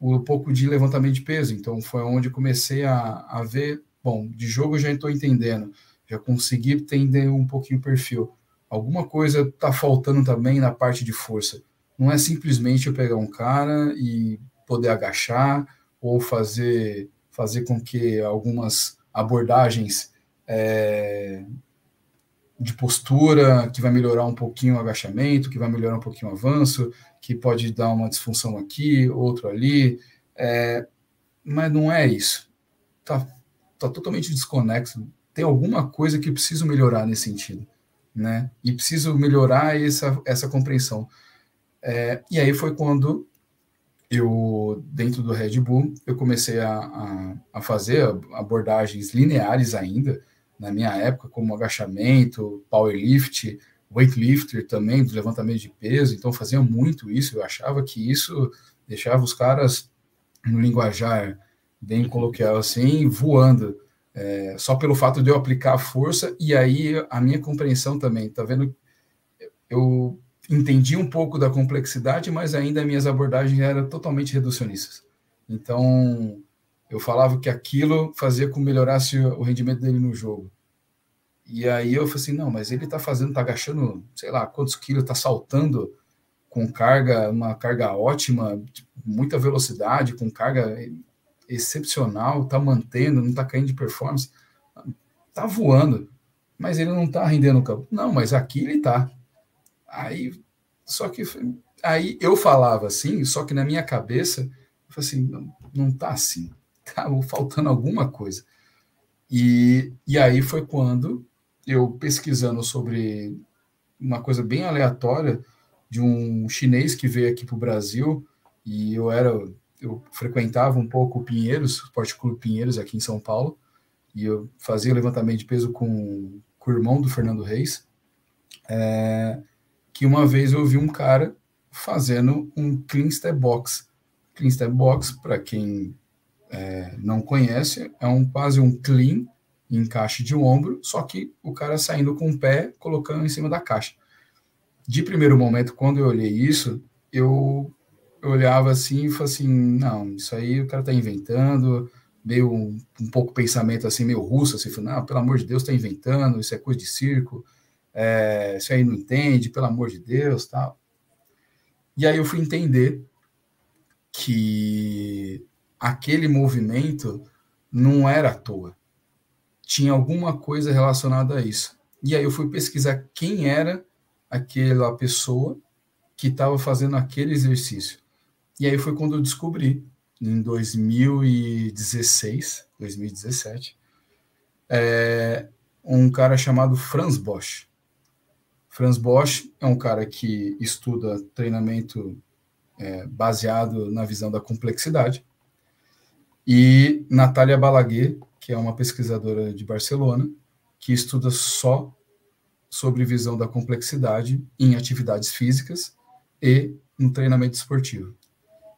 B: um pouco de levantamento de peso. Então foi onde comecei a, a ver, bom, de jogo eu já estou entendendo, já consegui entender um pouquinho o perfil alguma coisa está faltando também na parte de força. Não é simplesmente eu pegar um cara e poder agachar ou fazer, fazer com que algumas abordagens é, de postura que vai melhorar um pouquinho o agachamento, que vai melhorar um pouquinho o avanço, que pode dar uma disfunção aqui, outro ali, é, mas não é isso. Tá, tá totalmente desconexo. Tem alguma coisa que preciso melhorar nesse sentido né? E preciso melhorar essa, essa compreensão. É, e aí foi quando eu, dentro do Red Bull, eu comecei a, a, a, fazer abordagens lineares ainda, na minha época, como agachamento, powerlift, weightlifter também, do levantamento de peso, então fazia muito isso, eu achava que isso deixava os caras, no linguajar bem coloquial assim, voando, é, só pelo fato de eu aplicar a força, e aí a minha compreensão também, tá vendo? Eu entendi um pouco da complexidade, mas ainda minhas abordagens eram totalmente reducionistas. Então, eu falava que aquilo fazia com que melhorasse o rendimento dele no jogo. E aí eu falei assim, não, mas ele tá fazendo, tá agachando, sei lá, quantos quilos, tá saltando com carga, uma carga ótima, muita velocidade, com carga excepcional, está mantendo, não está caindo de performance, está voando, mas ele não está rendendo o campo. Não, mas aqui ele está. Aí, só que aí eu falava assim, só que na minha cabeça, eu falei assim, não, não tá assim, tá faltando alguma coisa. E, e aí foi quando eu pesquisando sobre uma coisa bem aleatória de um chinês que veio aqui para o Brasil e eu era eu frequentava um pouco o Pinheiros, o Esporte Clube Pinheiros, aqui em São Paulo, e eu fazia levantamento de peso com, com o irmão do Fernando Reis, é, que uma vez eu vi um cara fazendo um clean step box. Clean step box, para quem é, não conhece, é um quase um clean encaixe de ombro, só que o cara saindo com o pé, colocando em cima da caixa. De primeiro momento, quando eu olhei isso, eu eu olhava assim e falava assim, não, isso aí o cara tá inventando, meio um, um pouco pensamento assim, meio russo, assim, falando, não, pelo amor de Deus, tá inventando, isso é coisa de circo, é, isso aí não entende, pelo amor de Deus, tal. E aí eu fui entender que aquele movimento não era à toa. Tinha alguma coisa relacionada a isso. E aí eu fui pesquisar quem era aquela pessoa que estava fazendo aquele exercício. E aí foi quando eu descobri, em 2016, 2017, é, um cara chamado Franz Bosch. Franz Bosch é um cara que estuda treinamento é, baseado na visão da complexidade. E Natália Balaguer, que é uma pesquisadora de Barcelona, que estuda só sobre visão da complexidade em atividades físicas e no treinamento esportivo.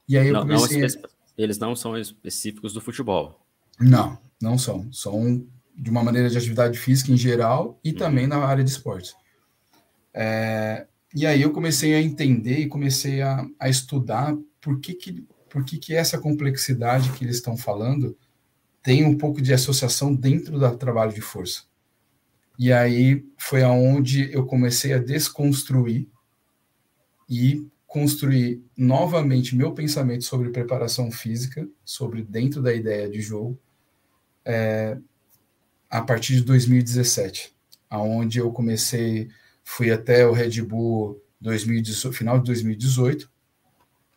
A: E aí não, comecei... não eles não são específicos do futebol.
B: Não, não são. São de uma maneira de atividade física em geral e uhum. também na área de esportes. É, e aí eu comecei a entender e comecei a, a estudar por que, que, por que, que essa complexidade que eles estão falando tem um pouco de associação dentro do trabalho de força. E aí foi aonde eu comecei a desconstruir e construir novamente meu pensamento sobre preparação física, sobre dentro da ideia de jogo, é, a partir de 2017, aonde eu comecei, fui até o Red Bull 2018, final de 2018,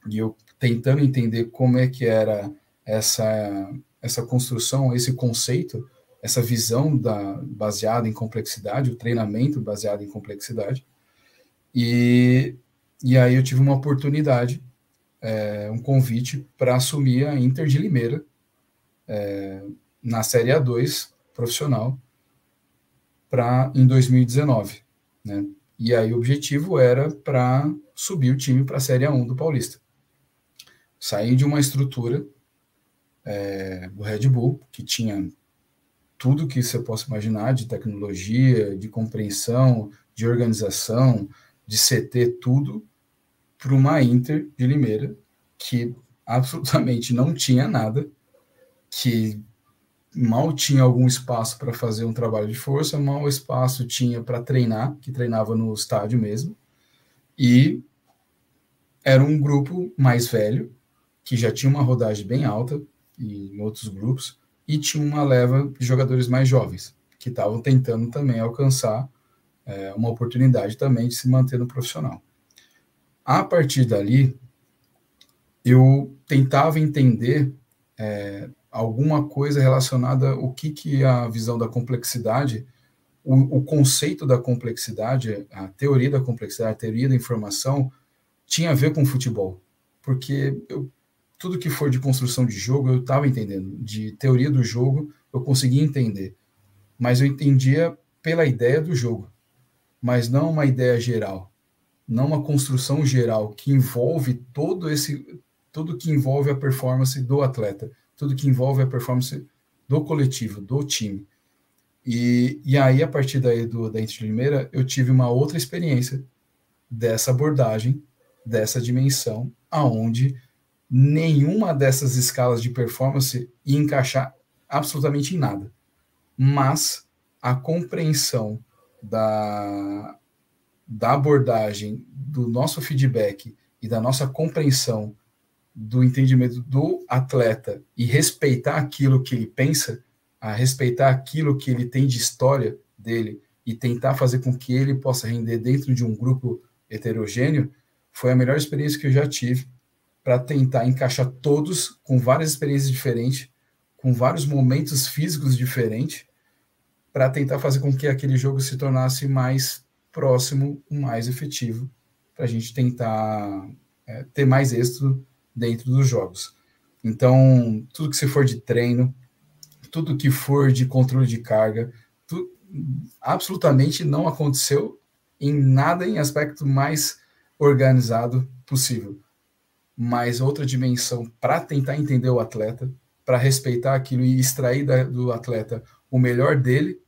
B: e eu tentando entender como é que era essa, essa construção, esse conceito, essa visão da, baseada em complexidade, o treinamento baseado em complexidade. E, e aí eu tive uma oportunidade, é, um convite para assumir a Inter de Limeira é, na Série A2 profissional para em 2019, né? E aí o objetivo era para subir o time para a Série A1 do Paulista. Sair de uma estrutura é, do Red Bull, que tinha tudo que você possa imaginar de tecnologia, de compreensão, de organização, de CT, tudo, para uma Inter de Limeira, que absolutamente não tinha nada, que mal tinha algum espaço para fazer um trabalho de força, mal espaço tinha para treinar, que treinava no estádio mesmo, e era um grupo mais velho, que já tinha uma rodagem bem alta em outros grupos, e tinha uma leva de jogadores mais jovens, que estavam tentando também alcançar é, uma oportunidade também de se manter no profissional. A partir dali, eu tentava entender é, alguma coisa relacionada ao que, que a visão da complexidade, o, o, conceito da complexidade, a teoria da complexidade, a teoria da informação, tinha a ver com futebol. Porque eu, tudo que for de construção de jogo, eu estava entendendo. De teoria do jogo, eu conseguia entender. Mas eu entendia pela ideia do jogo, mas não uma ideia geral, não uma construção geral que envolve todo esse tudo que envolve a performance do atleta tudo que envolve a performance do coletivo, do time. E, e aí, a partir daí do, da Inter Limeira, eu tive uma outra experiência dessa abordagem, dessa dimensão, aonde nenhuma dessas escalas de performance ia encaixar absolutamente em nada. Mas a compreensão da, da abordagem, do nosso feedback e da nossa compreensão do entendimento do atleta e respeitar aquilo que ele pensa, a respeitar aquilo que ele tem de história dele e tentar fazer com que ele possa render dentro de um grupo heterogêneo, foi a melhor experiência que eu já tive para tentar encaixar todos com várias experiências diferentes, com vários momentos físicos diferentes, para tentar fazer com que aquele jogo se tornasse mais próximo, mais efetivo, para a gente tentar é, ter mais êxito dentro dos jogos. Então, tudo que se for de treino, tudo que for de controle de carga, tu, absolutamente não aconteceu em nada em aspecto mais organizado possível. Mas outra dimensão para tentar entender o atleta, para respeitar aquilo e extrair da, do atleta o melhor dele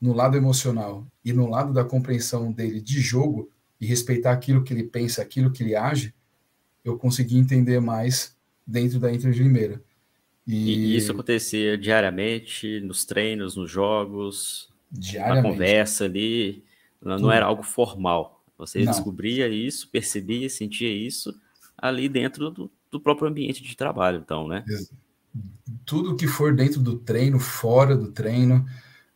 B: no lado emocional e no lado da compreensão dele de jogo e respeitar aquilo que ele pensa, aquilo que ele age, eu consegui entender mais dentro da Inter de Limeira.
A: E... e, isso acontecia diariamente, nos treinos, nos jogos, na conversa ali, não, não era algo formal. Você não. descobria isso, percebia, sentia isso ali dentro do, do próprio ambiente de trabalho, então, né?
B: Tudo que for dentro do treino, fora do treino,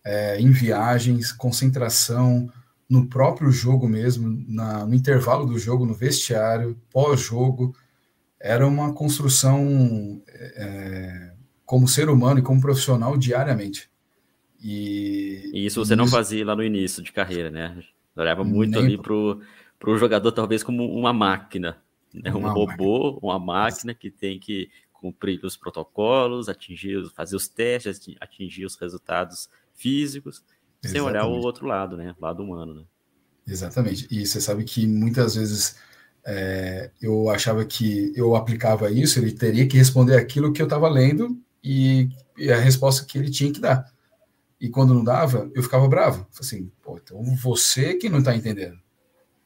B: é, em viagens, concentração, no próprio jogo mesmo, na, no intervalo do jogo, no vestiário, pós-jogo, era uma construção é, como ser humano e como profissional diariamente.
A: E, e isso você não fazia lá no início de carreira, né? Olhava muito ali para o jogador, talvez como uma máquina, né? um robô, uma máquina que tem que cumprir os protocolos, atingir, fazer os testes, atingir os resultados físicos sem olhar o outro lado, né? O lado humano, né?
B: Exatamente. E você sabe que muitas vezes é, eu achava que eu aplicava isso, ele teria que responder aquilo que eu estava lendo e, e, a resposta que ele tinha que dar. E quando não dava, eu ficava bravo. Assim, pô, então você que não está entendendo.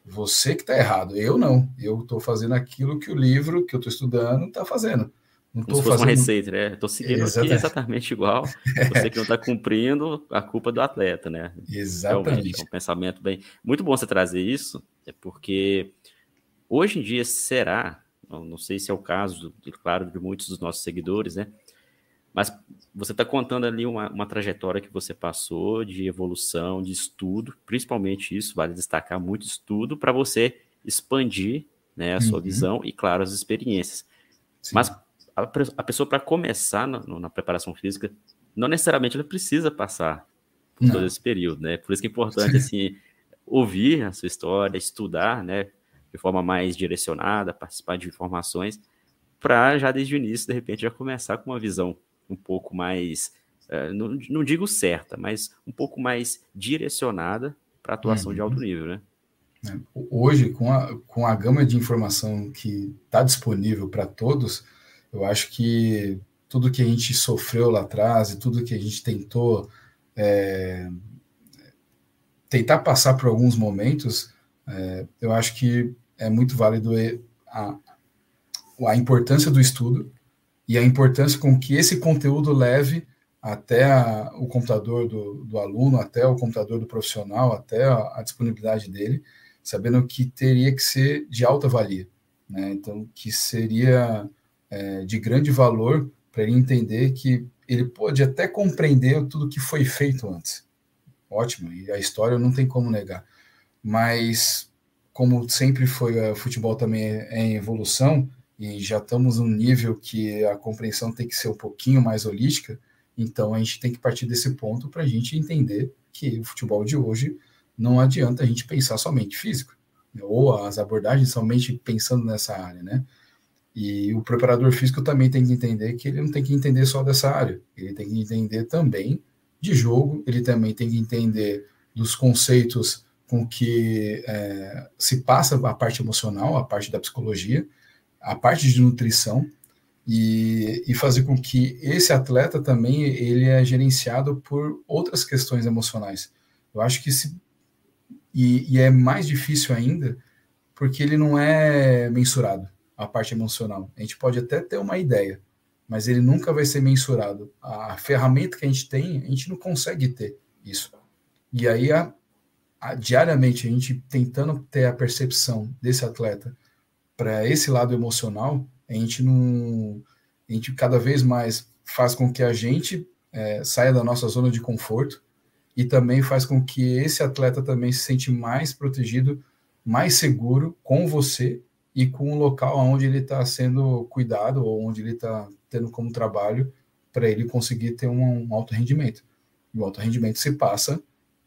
B: Você que está errado. Eu não. Eu estou fazendo aquilo que o livro que eu estou estudando está fazendo.
A: Não Como se fosse fazendo... uma receita, né? Estou seguindo exatamente. aqui exatamente igual. Você que não está cumprindo, a culpa é do atleta, né?
B: Exatamente.
A: É um pensamento bem. Muito bom você trazer isso, é porque hoje em dia será, não sei se é o caso, claro, de muitos dos nossos seguidores, né? Mas você está contando ali uma, uma trajetória que você passou de evolução, de estudo, principalmente isso, vale destacar muito estudo para você expandir né, a sua uhum. visão e, claro, as experiências. Sim. Mas a, a pessoa, para começar na, na, preparação física, não necessariamente ela precisa passar por não. todo esse período, né? Por isso que é importante, assim, ouvir a sua história, estudar, né, de forma mais direcionada, participar de informações, para já desde o início, de repente, já começar com uma visão um pouco mais, uh, não, não, digo certa, mas um pouco mais direcionada para atuação uhum. de alto nível, né?
B: É, hoje, com a, com a gama de informação que está disponível para todos, eu acho que tudo que a gente sofreu lá atrás e tudo que a gente tentou é, tentar passar por alguns momentos, é, eu acho que é muito válido a, a importância do estudo e a importância com que esse conteúdo leve até a, o computador do, do, aluno, até o computador do profissional, até a, a, disponibilidade dele, sabendo que teria que ser de alta valia. Né? Então, que seria é, de grande valor para ele entender que ele pode até compreender tudo que foi feito antes. Ótimo, e a história não tem como negar. Mas, como sempre foi, o futebol também é, é em evolução, e já estamos num nível que a compreensão tem que ser um pouquinho mais holística, então a gente tem que partir desse ponto para a gente entender que o futebol de hoje não adianta a gente pensar somente físico, ou as abordagens somente pensando nessa área, né? E o preparador físico também tem que entender que ele não tem que entender só dessa área, ele tem que entender também de jogo, ele também tem que entender dos conceitos com que é, se passa a parte emocional, a parte da psicologia, a parte de nutrição e, e fazer com que esse atleta também ele é gerenciado por outras questões emocionais. Eu acho que se e, e é mais difícil ainda porque ele não é mensurado a parte emocional. A gente pode até ter uma ideia, mas ele nunca vai ser mensurado. A ferramenta que a gente tem, a gente não consegue ter isso. E aí, a, a, diariamente, a gente tentando ter a percepção desse atleta para esse lado emocional, a gente não. A gente cada vez mais faz com que a gente é, saia da nossa zona de conforto e também faz com que esse atleta também se sente mais protegido, mais seguro com você e com o local onde ele está sendo cuidado ou onde ele está tendo como trabalho para ele conseguir ter um, um, alto rendimento. E o alto rendimento se passa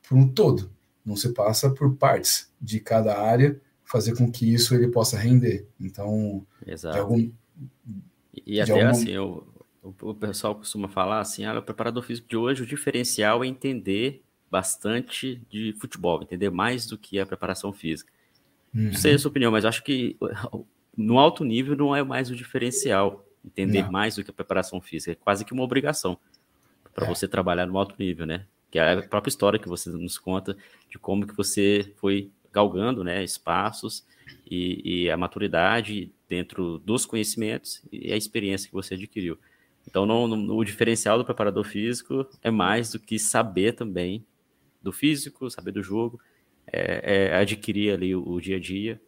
B: por um todo, não se passa por partes de cada área fazer com que isso ele possa render. Então,
A: Exato. Algum, e até algum... assim, eu, o, o pessoal costuma falar assim, ah, o preparador físico de hoje, o diferencial é entender bastante de futebol, entender mais do que a preparação física. Uhum. Não sei a sua opinião, mas acho que no alto nível não é mais o diferencial, entender não. mais do que a preparação física, é quase que uma obrigação para é. você trabalhar no alto nível, né? Que é a própria história que você nos conta de como que você foi galgando né, espaços e, e, a maturidade dentro dos conhecimentos e a experiência que você adquiriu. Então, o diferencial do preparador físico é mais do que saber também do físico, saber do jogo, é, é adquirir ali o, o, dia a dia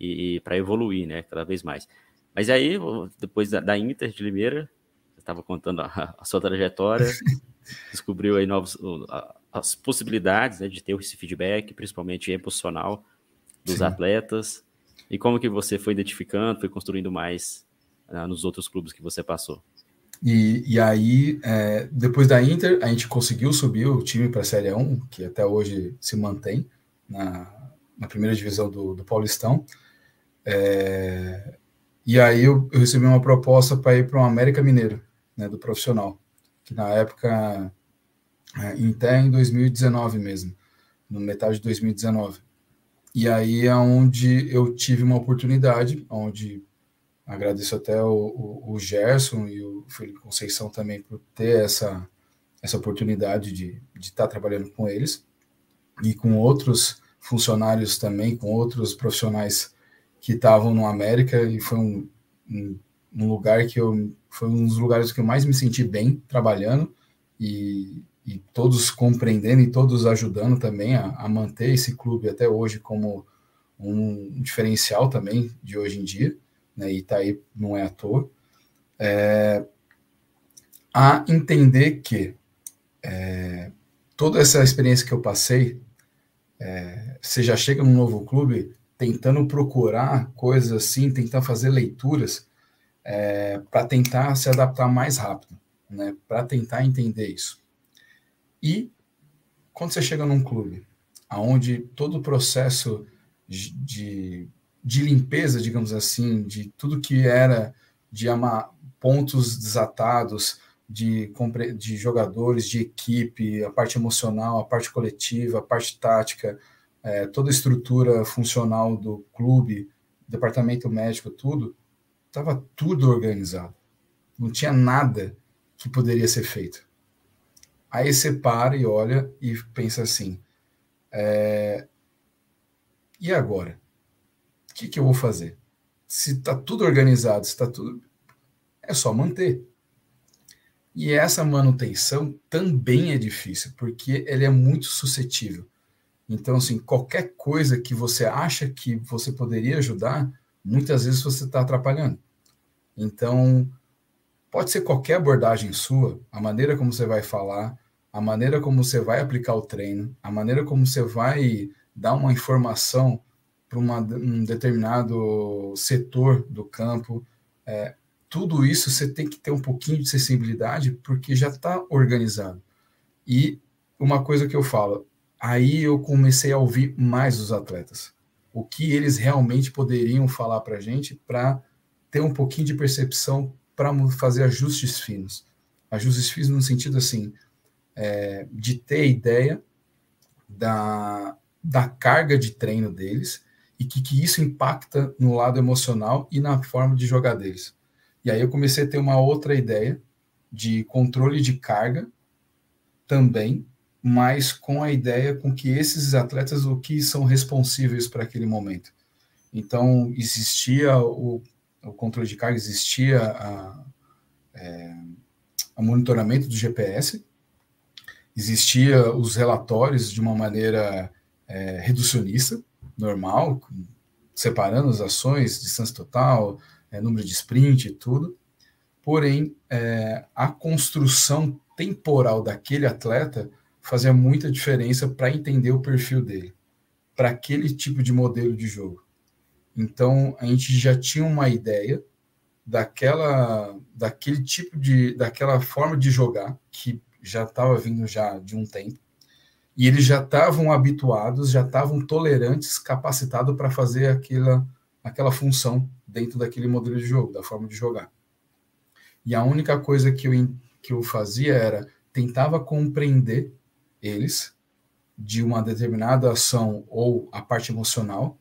A: e, e para evoluir, né, cada vez mais. Mas aí, depois da, da Inter de Limeira, você estava contando a, a, sua trajetória, descobriu aí novos, as possibilidades né, de ter esse feedback, principalmente emocional, dos Sim. atletas, e como que você foi identificando, foi construindo mais uh, nos outros clubes que você passou.
B: E, e aí, é, depois da Inter, a gente conseguiu subir o time para a Série 1, que até hoje se mantém na, na primeira divisão do, do Paulistão. É, e aí eu, eu, recebi uma proposta para ir para o América Mineiro, né, do profissional, na época até em 2019 mesmo, no metade de 2019. E aí é onde eu tive uma oportunidade, onde agradeço até o, o, o Gerson e o Felipe Conceição também por ter essa, essa oportunidade de, estar trabalhando com eles e com outros funcionários também, com outros profissionais que estavam no América e foi um, um, um lugar que eu foi um dos lugares que eu mais me senti bem trabalhando e, e todos compreendendo e todos ajudando também a, a, manter esse clube até hoje como um diferencial também de hoje em dia, né? E tá aí não é à toa. É, a entender que é, toda essa experiência que eu passei, é, você já chega num novo clube tentando procurar coisas assim, tentar fazer leituras é, para tentar se adaptar mais rápido, né? Para tentar entender isso. E quando você chega num clube, aonde todo o processo de, de limpeza, digamos assim, de tudo que era de amar pontos desatados, de, de jogadores, de equipe, a parte emocional, a parte coletiva, a parte tática, é, toda a estrutura funcional do clube, departamento médico, tudo, estava tudo organizado. Não tinha nada que poderia ser feito. Aí você para e olha e pensa assim: é, e agora? O que, que eu vou fazer? Se está tudo organizado, se está tudo. É só manter. E essa manutenção também é difícil, porque ele é muito suscetível. Então, assim, qualquer coisa que você acha que você poderia ajudar, muitas vezes você está atrapalhando. Então, pode ser qualquer abordagem sua, a maneira como você vai falar, a maneira como você vai aplicar o treino, a maneira como você vai dar uma informação para um determinado setor do campo, é, tudo isso você tem que ter um pouquinho de sensibilidade, porque já está organizado. E uma coisa que eu falo, aí eu comecei a ouvir mais os atletas. O que eles realmente poderiam falar para a gente para ter um pouquinho de percepção para fazer ajustes finos. Ajustes finos no sentido assim, é, de ter ideia da, da carga de treino deles e que, que isso impacta no lado emocional e na forma de jogar deles. E aí eu comecei a ter uma outra ideia de controle de carga também, mas com a ideia com que esses atletas o que são responsíveis para aquele momento. Então existia o, o controle de carga, existia a, é, o monitoramento do GPS, existia os relatórios de uma maneira é, reducionista, normal, separando as ações, distância total, é, número de sprint e tudo. Porém, é, a construção temporal daquele atleta fazia muita diferença para entender o perfil dele, para aquele tipo de modelo de jogo. Então, a gente já tinha uma ideia daquela, daquele tipo de, daquela forma de jogar que já estava vindo já de um tempo. E eles já estavam habituados, já estavam tolerantes, capacitados para fazer aquela, aquela função dentro daquele modelo de jogo, da forma de jogar. E a única coisa que eu, que eu fazia era tentava compreender eles de uma determinada ação ou a parte emocional.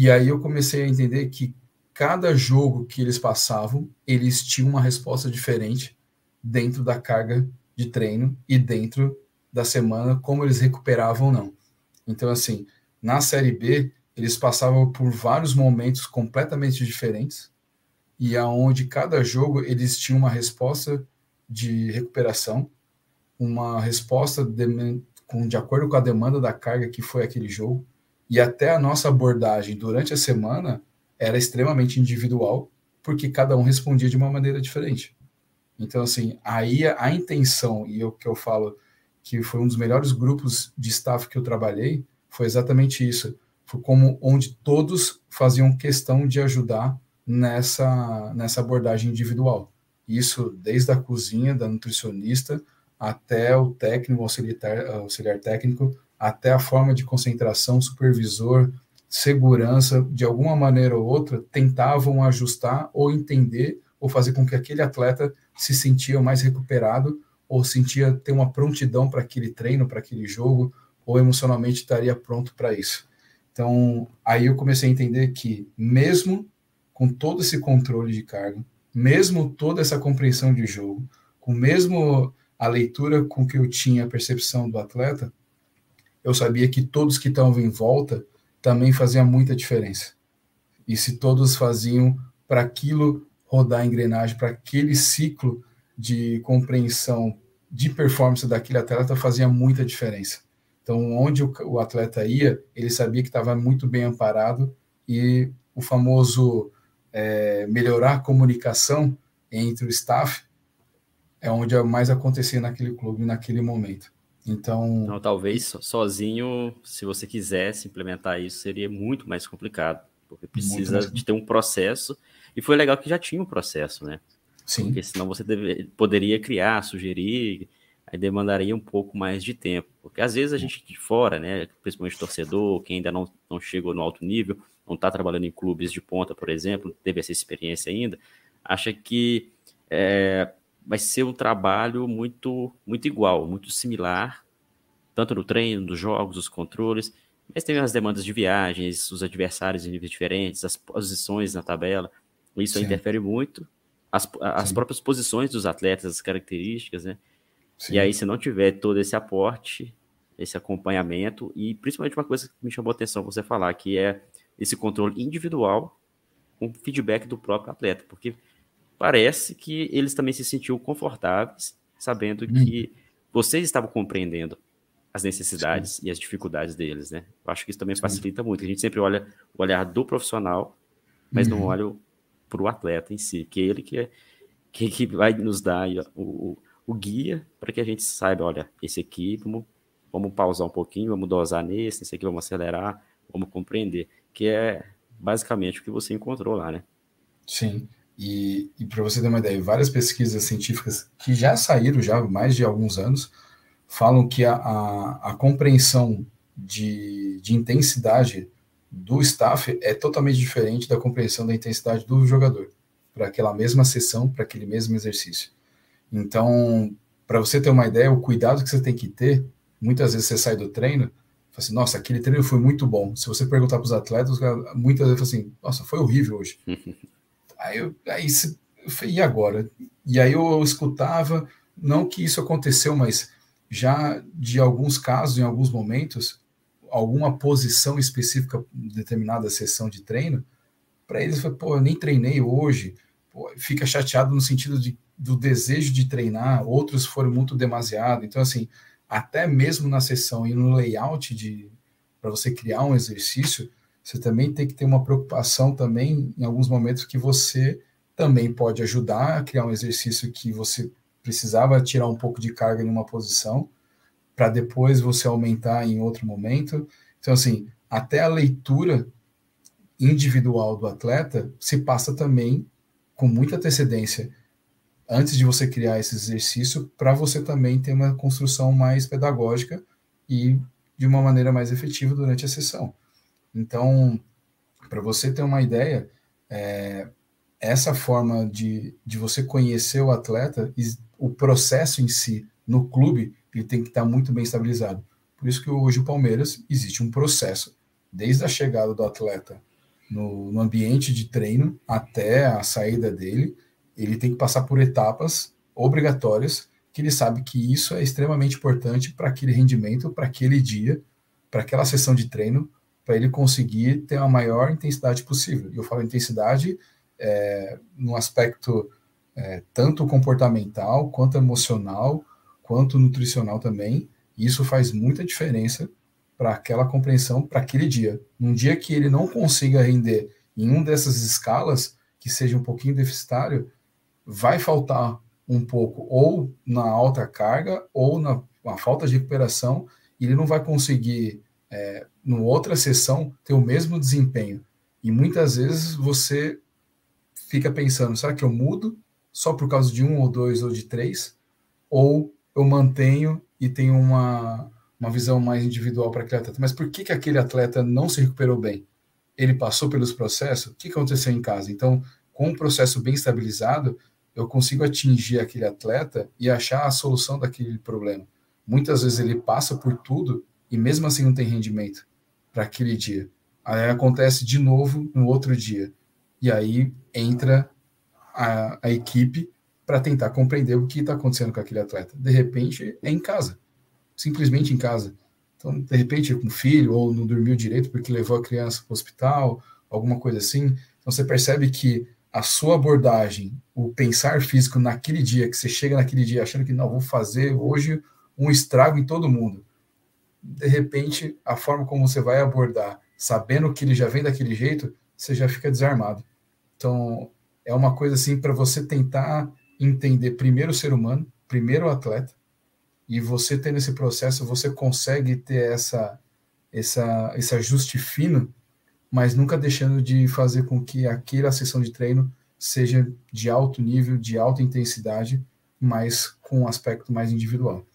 B: E aí eu comecei a entender que cada jogo que eles passavam, eles tinham uma resposta diferente dentro da carga de treino e dentro da semana, como eles recuperavam ou não. Então, assim, na Série B, eles passavam por vários momentos completamente diferentes e aonde cada jogo eles tinham uma resposta de recuperação, uma resposta de, de acordo com a demanda da carga que foi aquele jogo, e até a nossa abordagem durante a semana era extremamente individual, porque cada um respondia de uma maneira diferente. Então, assim, aí a, a intenção, e o que eu falo que foi um dos melhores grupos de staff que eu trabalhei, foi exatamente isso foi como onde todos faziam questão de ajudar nessa, nessa abordagem individual. Isso desde a cozinha, da nutricionista, até o técnico, auxiliar, auxiliar técnico, até a forma de concentração, supervisor, segurança, de alguma maneira ou outra, tentavam ajustar ou entender ou fazer com que aquele atleta se sentia mais recuperado ou sentia ter uma prontidão para aquele treino, para aquele jogo, ou emocionalmente estaria pronto para isso. Então, aí eu comecei a entender que, mesmo com todo esse controle de carga, mesmo toda essa compreensão de jogo, com mesmo a leitura com que eu tinha a percepção do atleta, eu sabia que todos que estavam em volta também faziam muita diferença. E se todos faziam para aquilo rodar a engrenagem, para aquele ciclo de compreensão de performance daquele atleta, fazia muita diferença. Então, onde o, atleta ia, ele sabia que estava muito bem amparado e o famoso é, melhorar a comunicação entre o staff é onde mais acontecia naquele clube naquele momento. Então.
A: Não, talvez sozinho, se você quisesse implementar isso, seria muito mais complicado, porque precisa de ter um processo. E foi legal que já tinha um processo, né? Sim. Porque senão você deve, poderia criar, sugerir, aí demandaria um pouco mais de tempo. Porque às vezes a gente de fora, né, principalmente torcedor, quem ainda não, não chegou no alto nível, não está trabalhando em clubes de ponta, por exemplo, teve essa experiência ainda, acha que é, vai ser um trabalho muito, muito igual, muito similar, tanto no treino, nos jogos, os controles, mas tem as demandas de viagens, os adversários em níveis diferentes, as posições na tabela, isso interfere muito, as, as próprias posições dos atletas, as características, né? Sim. E aí, se não tiver todo esse aporte, esse acompanhamento, e principalmente uma coisa que me chamou a atenção você falar, que é esse controle individual com feedback do próprio atleta, porque parece que eles também se sentiam confortáveis, sabendo hum. que vocês estavam compreendendo as necessidades Sim. e as dificuldades deles, né? Eu acho que isso também Sim. facilita muito. A gente sempre olha o olhar do profissional, mas uhum. não olha para o atleta em si, que ele que, é, que, que vai nos dar o, o guia para que a gente saiba, olha, esse aqui, vamos, vamos pausar um pouquinho, vamos dosar nesse, esse aqui vamos acelerar, vamos compreender, que é basicamente o que você encontrou lá, né?
B: Sim, e, e para você ter uma ideia, várias pesquisas científicas que já saíram já mais de alguns anos falam que a, a, a compreensão de, de intensidade do staff é totalmente diferente da compreensão da intensidade do jogador para aquela mesma sessão, para aquele mesmo exercício. Então, para você ter uma ideia, o cuidado que você tem que ter, muitas vezes você sai do treino, fala assim, nossa, aquele treino foi muito bom. Se você perguntar para os atletas, muitas vezes falam assim, nossa, foi horrível hoje. aí, eu, aí e agora? E aí eu escutava, não que isso aconteceu, mas já de alguns casos, em alguns momentos, alguma posição específica, determinada sessão de treino, para eles foi, pô, eu nem treinei hoje, pô, fica chateado no sentido de do desejo de treinar, outros foram muito demasiado. Então, assim, até mesmo na sessão e no layout de para você criar um exercício, você também tem que ter uma preocupação também em alguns momentos que você também pode ajudar a criar um exercício que você precisava tirar um pouco de carga em uma posição para depois você aumentar em outro momento. Então, assim, até a leitura individual do atleta se passa também com muita antecedência antes de você criar esse exercício, para você também ter uma construção mais pedagógica e de uma maneira mais efetiva durante a sessão. Então, para você ter uma ideia, é, essa forma de, de você conhecer o atleta, o processo em si no clube, ele tem que estar tá muito bem estabilizado. Por isso que hoje o Palmeiras existe um processo, desde a chegada do atleta no, no ambiente de treino até a saída dele, ele tem que passar por etapas obrigatórias, que ele sabe que isso é extremamente importante para aquele rendimento, para aquele dia, para aquela sessão de treino, para ele conseguir ter a maior intensidade possível. E eu falo intensidade é, no aspecto é, tanto comportamental, quanto emocional, quanto nutricional também. E isso faz muita diferença para aquela compreensão, para aquele dia. Num dia que ele não consiga render em um dessas escalas, que seja um pouquinho deficitário, vai faltar um pouco ou na alta carga ou na, na falta de recuperação e ele não vai conseguir, é, numa outra sessão, ter o mesmo desempenho. E muitas vezes você fica pensando, será que eu mudo só por causa de um ou dois ou de três? Ou eu mantenho e tenho uma, uma visão mais individual para aquele atleta? Mas por que, que aquele atleta não se recuperou bem? Ele passou pelos processos? O que aconteceu em casa? Então, com um processo bem estabilizado, eu consigo atingir aquele atleta e achar a solução daquele problema. Muitas vezes ele passa por tudo e mesmo assim não tem rendimento para aquele dia. Aí acontece de novo no outro dia. E aí entra a, a equipe para tentar compreender o que está acontecendo com aquele atleta. De repente é em casa, simplesmente em casa. Então, de repente, com um filho, ou não dormiu direito porque levou a criança para o hospital, alguma coisa assim. Então, você percebe que a sua abordagem, o pensar físico naquele dia, que você chega naquele dia achando que não, vou fazer hoje um estrago em todo mundo. De repente, a forma como você vai abordar, sabendo que ele já vem daquele jeito, você já fica desarmado. Então, é uma coisa assim para você tentar entender primeiro o ser humano, primeiro o atleta, e você tendo esse processo, você consegue ter essa, essa, esse ajuste fino, mas nunca deixando de fazer com que aquela sessão de treino seja de alto nível, de alta intensidade, mas com um aspecto mais individual.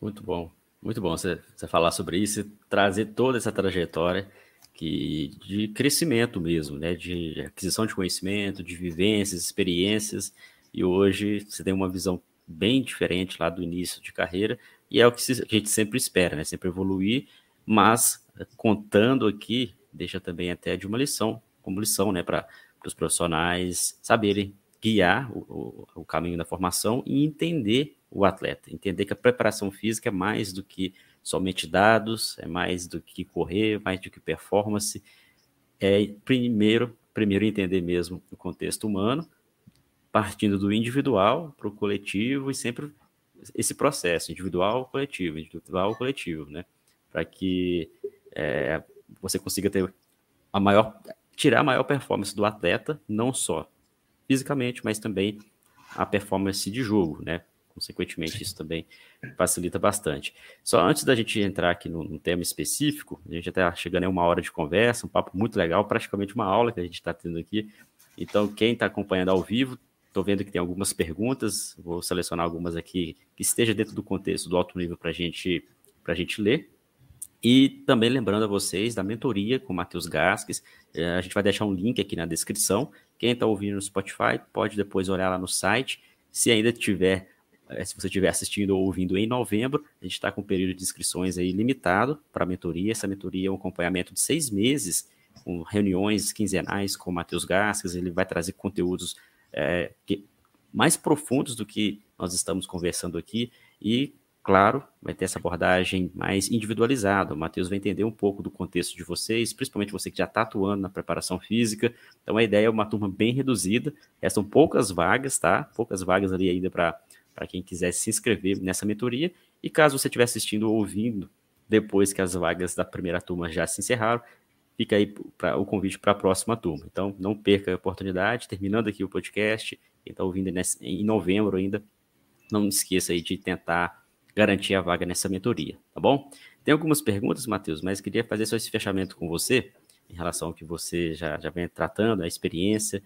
A: Muito bom, muito bom você, você falar sobre isso trazer toda essa trajetória que de crescimento mesmo, né, de aquisição de conhecimento, de vivências, experiências, e hoje você tem uma visão bem diferente lá do início de carreira, e é o que a gente sempre espera, né, sempre evoluir, mas contando aqui, deixa também até de uma lição, como lição, né, para os profissionais saberem guiar o, o, o caminho da formação e entender o atleta, entender que a preparação física é mais do que somente dados, é mais do que correr, mais do que performance. É primeiro, primeiro entender mesmo o contexto humano, partindo do individual para o coletivo e sempre esse processo individual, coletivo, individual, coletivo, né? Para que é, você consiga ter a maior, tirar a maior performance do atleta, não só fisicamente, mas também a performance de jogo, né? Consequentemente, isso também facilita bastante. Só antes da gente entrar aqui no, no tema específico, a gente está chegando em uma hora de conversa, um papo muito legal, praticamente uma aula que a gente está tendo aqui. Então, quem está acompanhando ao vivo, estou vendo que tem algumas perguntas, vou selecionar algumas aqui que esteja dentro do contexto do alto nível para gente, a gente ler. E também lembrando a vocês da mentoria com o Matheus Gasques, eh, a gente vai deixar um link aqui na descrição. Quem está ouvindo no Spotify pode depois olhar lá no site. Se ainda tiver é, se você estiver assistindo ou ouvindo em novembro, a gente está com um período de inscrições aí limitado para a mentoria. Essa mentoria é um acompanhamento de seis meses, com reuniões quinzenais com o Matheus Gasques. Ele vai trazer conteúdos é, que, mais profundos do que nós estamos conversando aqui e, claro, vai ter essa abordagem mais individualizada. O Matheus vai entender um pouco do contexto de vocês, principalmente você que já está atuando na preparação física. Então, a ideia é uma turma bem reduzida. Restam poucas vagas, tá? Poucas vagas ali ainda para para quem quiser se inscrever nessa mentoria. E caso você estiver assistindo ou ouvindo depois que as vagas da primeira turma já se encerraram, fica aí pra, o convite para a próxima turma. Então, não perca a oportunidade. Terminando aqui o podcast, quem está ouvindo nesse, em novembro ainda, não esqueça aí de tentar garantir a vaga nessa mentoria, tá bom? Tem algumas perguntas, Matheus, mas queria fazer só esse fechamento com você, em relação ao que você já, já vem tratando, a experiência.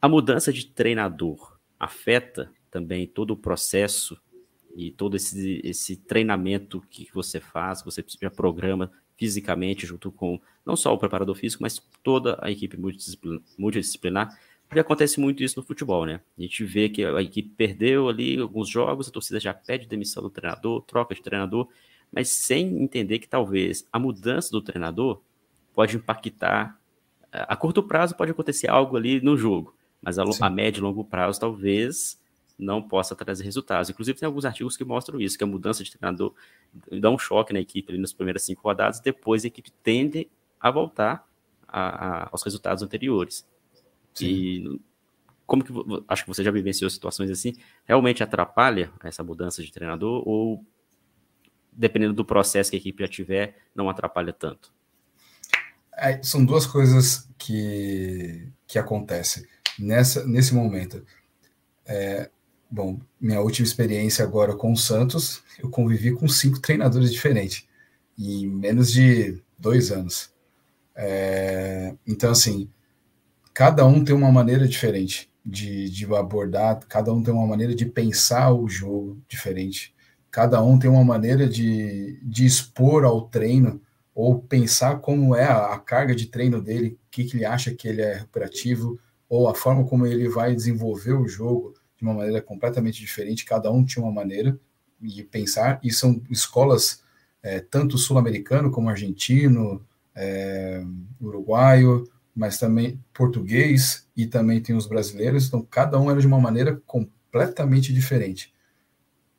A: A mudança de treinador afeta também todo o processo e todo esse, esse treinamento que você faz, você já programa fisicamente junto com não só o preparador físico, mas toda a equipe multidisciplinar, porque acontece muito isso no futebol, né? A gente vê que a equipe perdeu ali alguns jogos, a torcida já pede demissão do treinador, troca de treinador, mas sem entender que talvez a mudança do treinador pode impactar a curto prazo pode acontecer algo ali no jogo, mas a, a médio e longo prazo talvez não possa trazer resultados. Inclusive, tem alguns artigos que mostram isso, que a mudança de treinador dá um choque na equipe nas primeiras cinco rodadas, depois a equipe tende a voltar a, a, aos resultados anteriores. Sim. E como que acho que você já vivenciou situações assim, realmente atrapalha essa mudança de treinador ou dependendo do processo que a equipe já tiver, não atrapalha tanto?
B: É, são duas coisas que, que acontecem nessa, nesse momento. É, Bom, minha última experiência agora com o Santos, eu convivi com cinco treinadores diferentes em menos de dois anos. É, então, assim, cada um tem uma maneira diferente de, de abordar, cada um tem uma maneira de pensar o jogo diferente, cada um tem uma maneira de, de expor ao treino ou pensar como é a, a carga de treino dele, o que, que ele acha que ele é recuperativo, ou a forma como ele vai desenvolver o jogo de uma maneira completamente diferente, cada um tinha uma maneira de pensar, e são escolas é, tanto sul-americano como argentino, é, uruguaio, mas também português, e também tem os brasileiros, então cada um era de uma maneira completamente diferente.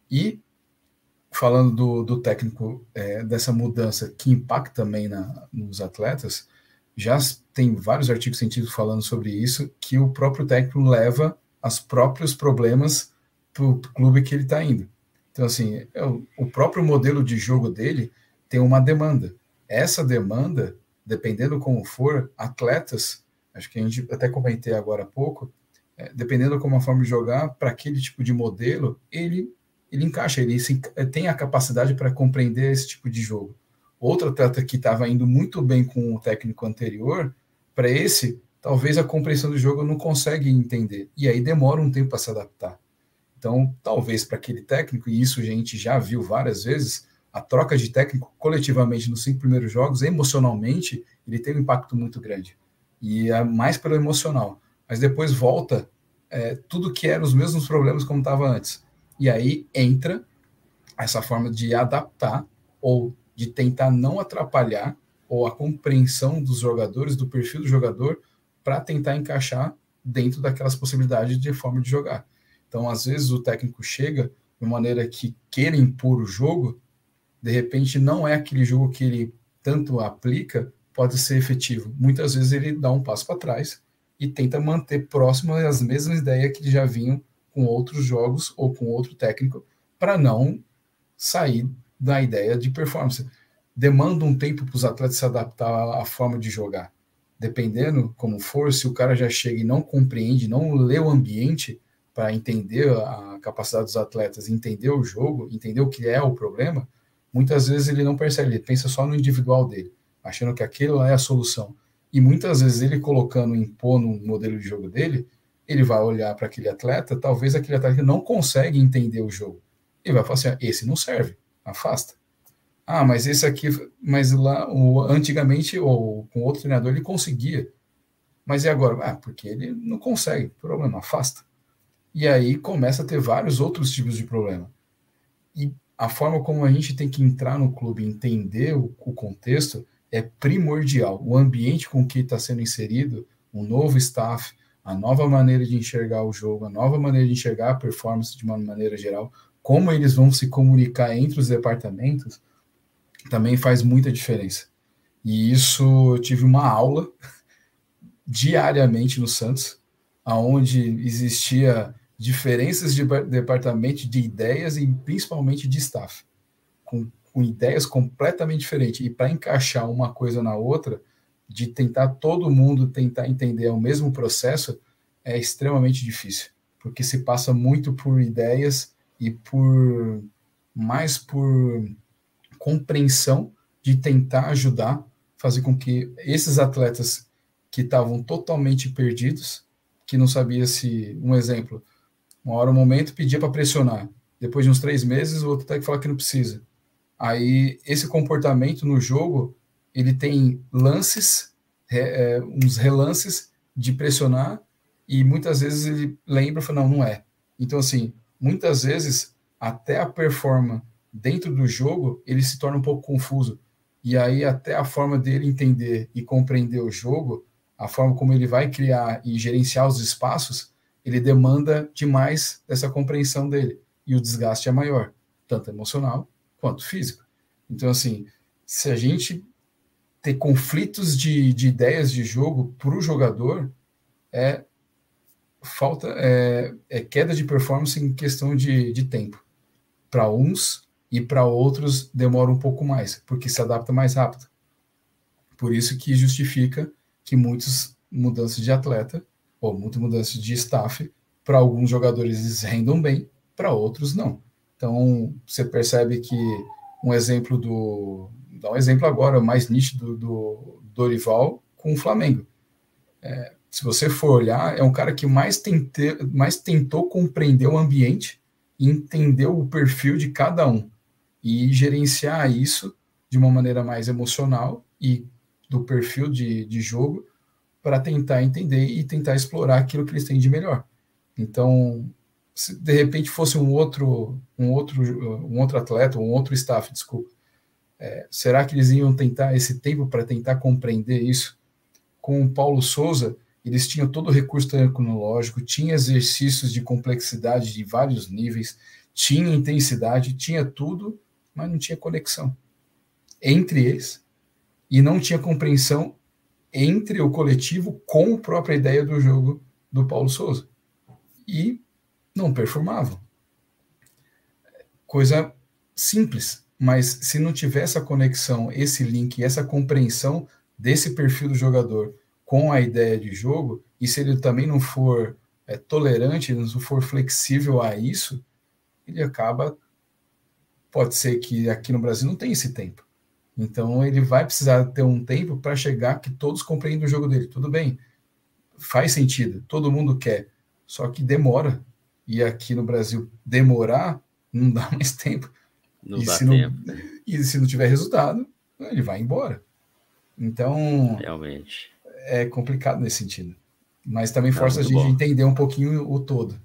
B: E falando do, do técnico, é, dessa mudança que impacta também na, nos atletas, já tem vários artigos científicos falando sobre isso, que o próprio técnico leva os próprios problemas para o clube que ele está indo. Então, assim, é o, próprio modelo de jogo dele tem uma demanda. Essa demanda, dependendo como for, atletas, acho que a gente até comentei agora há pouco, é, dependendo como a forma de jogar, para aquele tipo de modelo, ele ele encaixa, ele se, tem a capacidade para compreender esse tipo de jogo. Outro atleta que estava indo muito bem com o técnico anterior, para esse, talvez a compreensão do jogo não consegue entender. E aí demora um tempo para se adaptar. Então, talvez para aquele técnico, e isso a gente já viu várias vezes, a troca de técnico coletivamente nos cinco primeiros jogos, emocionalmente, ele tem um impacto muito grande. E é mais pelo emocional. Mas depois volta é, tudo que era os mesmos problemas como estava antes. E aí entra essa forma de adaptar ou de tentar não atrapalhar ou a compreensão dos jogadores, do perfil do jogador, para tentar encaixar dentro daquelas possibilidades de forma de jogar. Então, às vezes, o técnico chega de maneira que queira impor o jogo, de repente não é aquele jogo que ele tanto aplica, pode ser efetivo. Muitas vezes ele dá um passo para trás e tenta manter próximo as mesmas ideias que já vinham com outros jogos ou com outro técnico, para não sair da ideia de performance demanda um tempo para os atletas se adaptar à forma de jogar. Dependendo como for, se o cara já chega e não compreende, não lê o ambiente para entender a capacidade dos atletas, entender o jogo, entender o que é o problema, muitas vezes ele não percebe, ele pensa só no individual dele, achando que aquilo é a solução. E muitas vezes ele colocando, impondo um modelo de jogo dele, ele vai olhar para aquele atleta, talvez aquele atleta não consegue entender o jogo. E vai falar assim: ah, esse não serve, afasta. Ah, mas esse aqui, mas lá, o, antigamente, ou com outro treinador, ele conseguia. Mas e agora? Ah, porque ele não consegue, problema, afasta. E aí começa a ter vários outros tipos de problema. E a forma como a gente tem que entrar no clube, entender o, o contexto, é primordial. O ambiente com que está sendo inserido, o novo staff, a nova maneira de enxergar o jogo, a nova maneira de enxergar a performance de uma maneira geral, como eles vão se comunicar entre os departamentos, também faz muita diferença. E isso eu tive uma aula diariamente no Santos, aonde existia diferenças de departamento de ideias e principalmente de staff, com, com ideias completamente diferentes. E para encaixar uma coisa na outra, de tentar todo mundo tentar entender o mesmo processo, é extremamente difícil, porque se passa muito por ideias e por mais por compreensão de tentar ajudar, fazer com que esses atletas que estavam totalmente perdidos, que não sabia se, um exemplo, uma hora, um momento, pedia para pressionar. Depois de uns três meses, o outro tem que falar que não precisa. Aí, esse comportamento no jogo, ele tem lances, é, é, uns relances de pressionar, e muitas vezes ele lembra e fala, não, não é. Então, assim, muitas vezes, até a performance dentro do jogo, ele se torna um pouco confuso. E aí, até a forma dele entender e compreender o jogo, a forma como ele vai criar e gerenciar os espaços, ele demanda demais dessa compreensão dele. E o desgaste é maior, tanto emocional quanto físico. Então, assim, se a gente ter conflitos de, de ideias de jogo para o jogador, é falta é, é, queda de performance em questão de, de tempo. Para uns, e para outros demora um pouco mais, porque se adapta mais rápido. Por isso que justifica que muitas mudanças de atleta ou muitas mudanças de staff para alguns jogadores rendam bem, para outros não. Então você percebe que um exemplo do dá um exemplo agora mais nítido do Dorival com o Flamengo. É, se você for olhar, é um cara que mais, tente, mais tentou compreender o ambiente e entender o perfil de cada um e gerenciar isso de uma maneira mais emocional e do perfil de, de jogo para tentar entender e tentar explorar aquilo que eles têm de melhor. Então, se de repente fosse um outro, um outro, um outro atleta, um outro staff, desculpa, é, será que eles iam tentar esse tempo para tentar compreender isso? Com o Paulo Souza, eles tinham todo o recurso tecnológico, tinha exercícios de complexidade de vários níveis, tinha intensidade, tinha tudo mas não tinha conexão entre eles e não tinha compreensão entre o coletivo com a própria ideia do jogo do Paulo Souza. E não performavam. Coisa simples, mas se não tiver essa conexão, esse link, essa compreensão desse perfil do jogador com a ideia de jogo, e se ele também não for é, tolerante, não for flexível a isso, ele acaba. Pode ser que aqui no Brasil não tem esse tempo. Então ele vai precisar ter um tempo para chegar que todos compreendam o jogo dele. Tudo bem, faz sentido, todo mundo quer, só que demora. E aqui no Brasil, demorar não dá mais tempo. Não e, se tempo. Não, e se não tiver resultado, ele vai embora. Então,
A: realmente
B: é complicado nesse sentido. Mas também força a gente bom. entender um pouquinho o todo.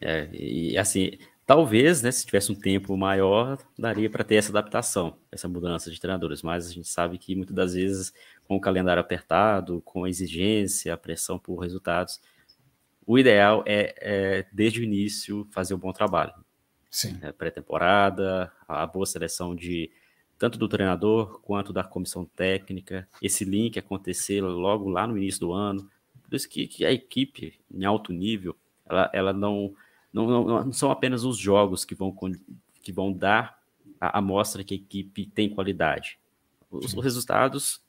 A: É, e assim, talvez, né, se tivesse um tempo maior, daria para ter essa adaptação, essa mudança de treinadores, mas a gente sabe que muitas das vezes, com o calendário apertado, com a exigência, a pressão por resultados, o ideal é, é desde o início, fazer um bom trabalho.
B: Sim.
A: É, Pré-temporada, a boa seleção de tanto do treinador quanto da comissão técnica, esse link acontecer logo lá no início do ano. Por isso que, que a equipe em alto nível, ela, ela não, não, não, não, são apenas os jogos que vão, que vão dar a amostra que a equipe tem qualidade. Os, os resultados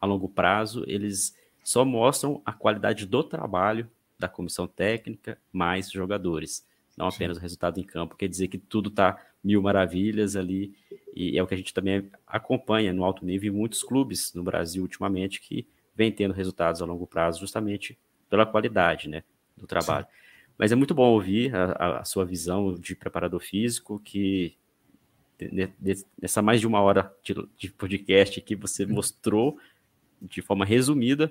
A: a longo prazo, eles só mostram a qualidade do trabalho da comissão técnica mais jogadores, não apenas Sim. o resultado em campo. Quer dizer que tudo está mil maravilhas ali, e é o que a gente também acompanha no alto nível em muitos clubes no Brasil ultimamente que vem tendo resultados a longo prazo justamente pela qualidade né, do trabalho. Sim. Mas é muito bom ouvir a, a, sua visão de preparador físico, que nessa mais de uma hora de, de podcast aqui você mostrou de forma resumida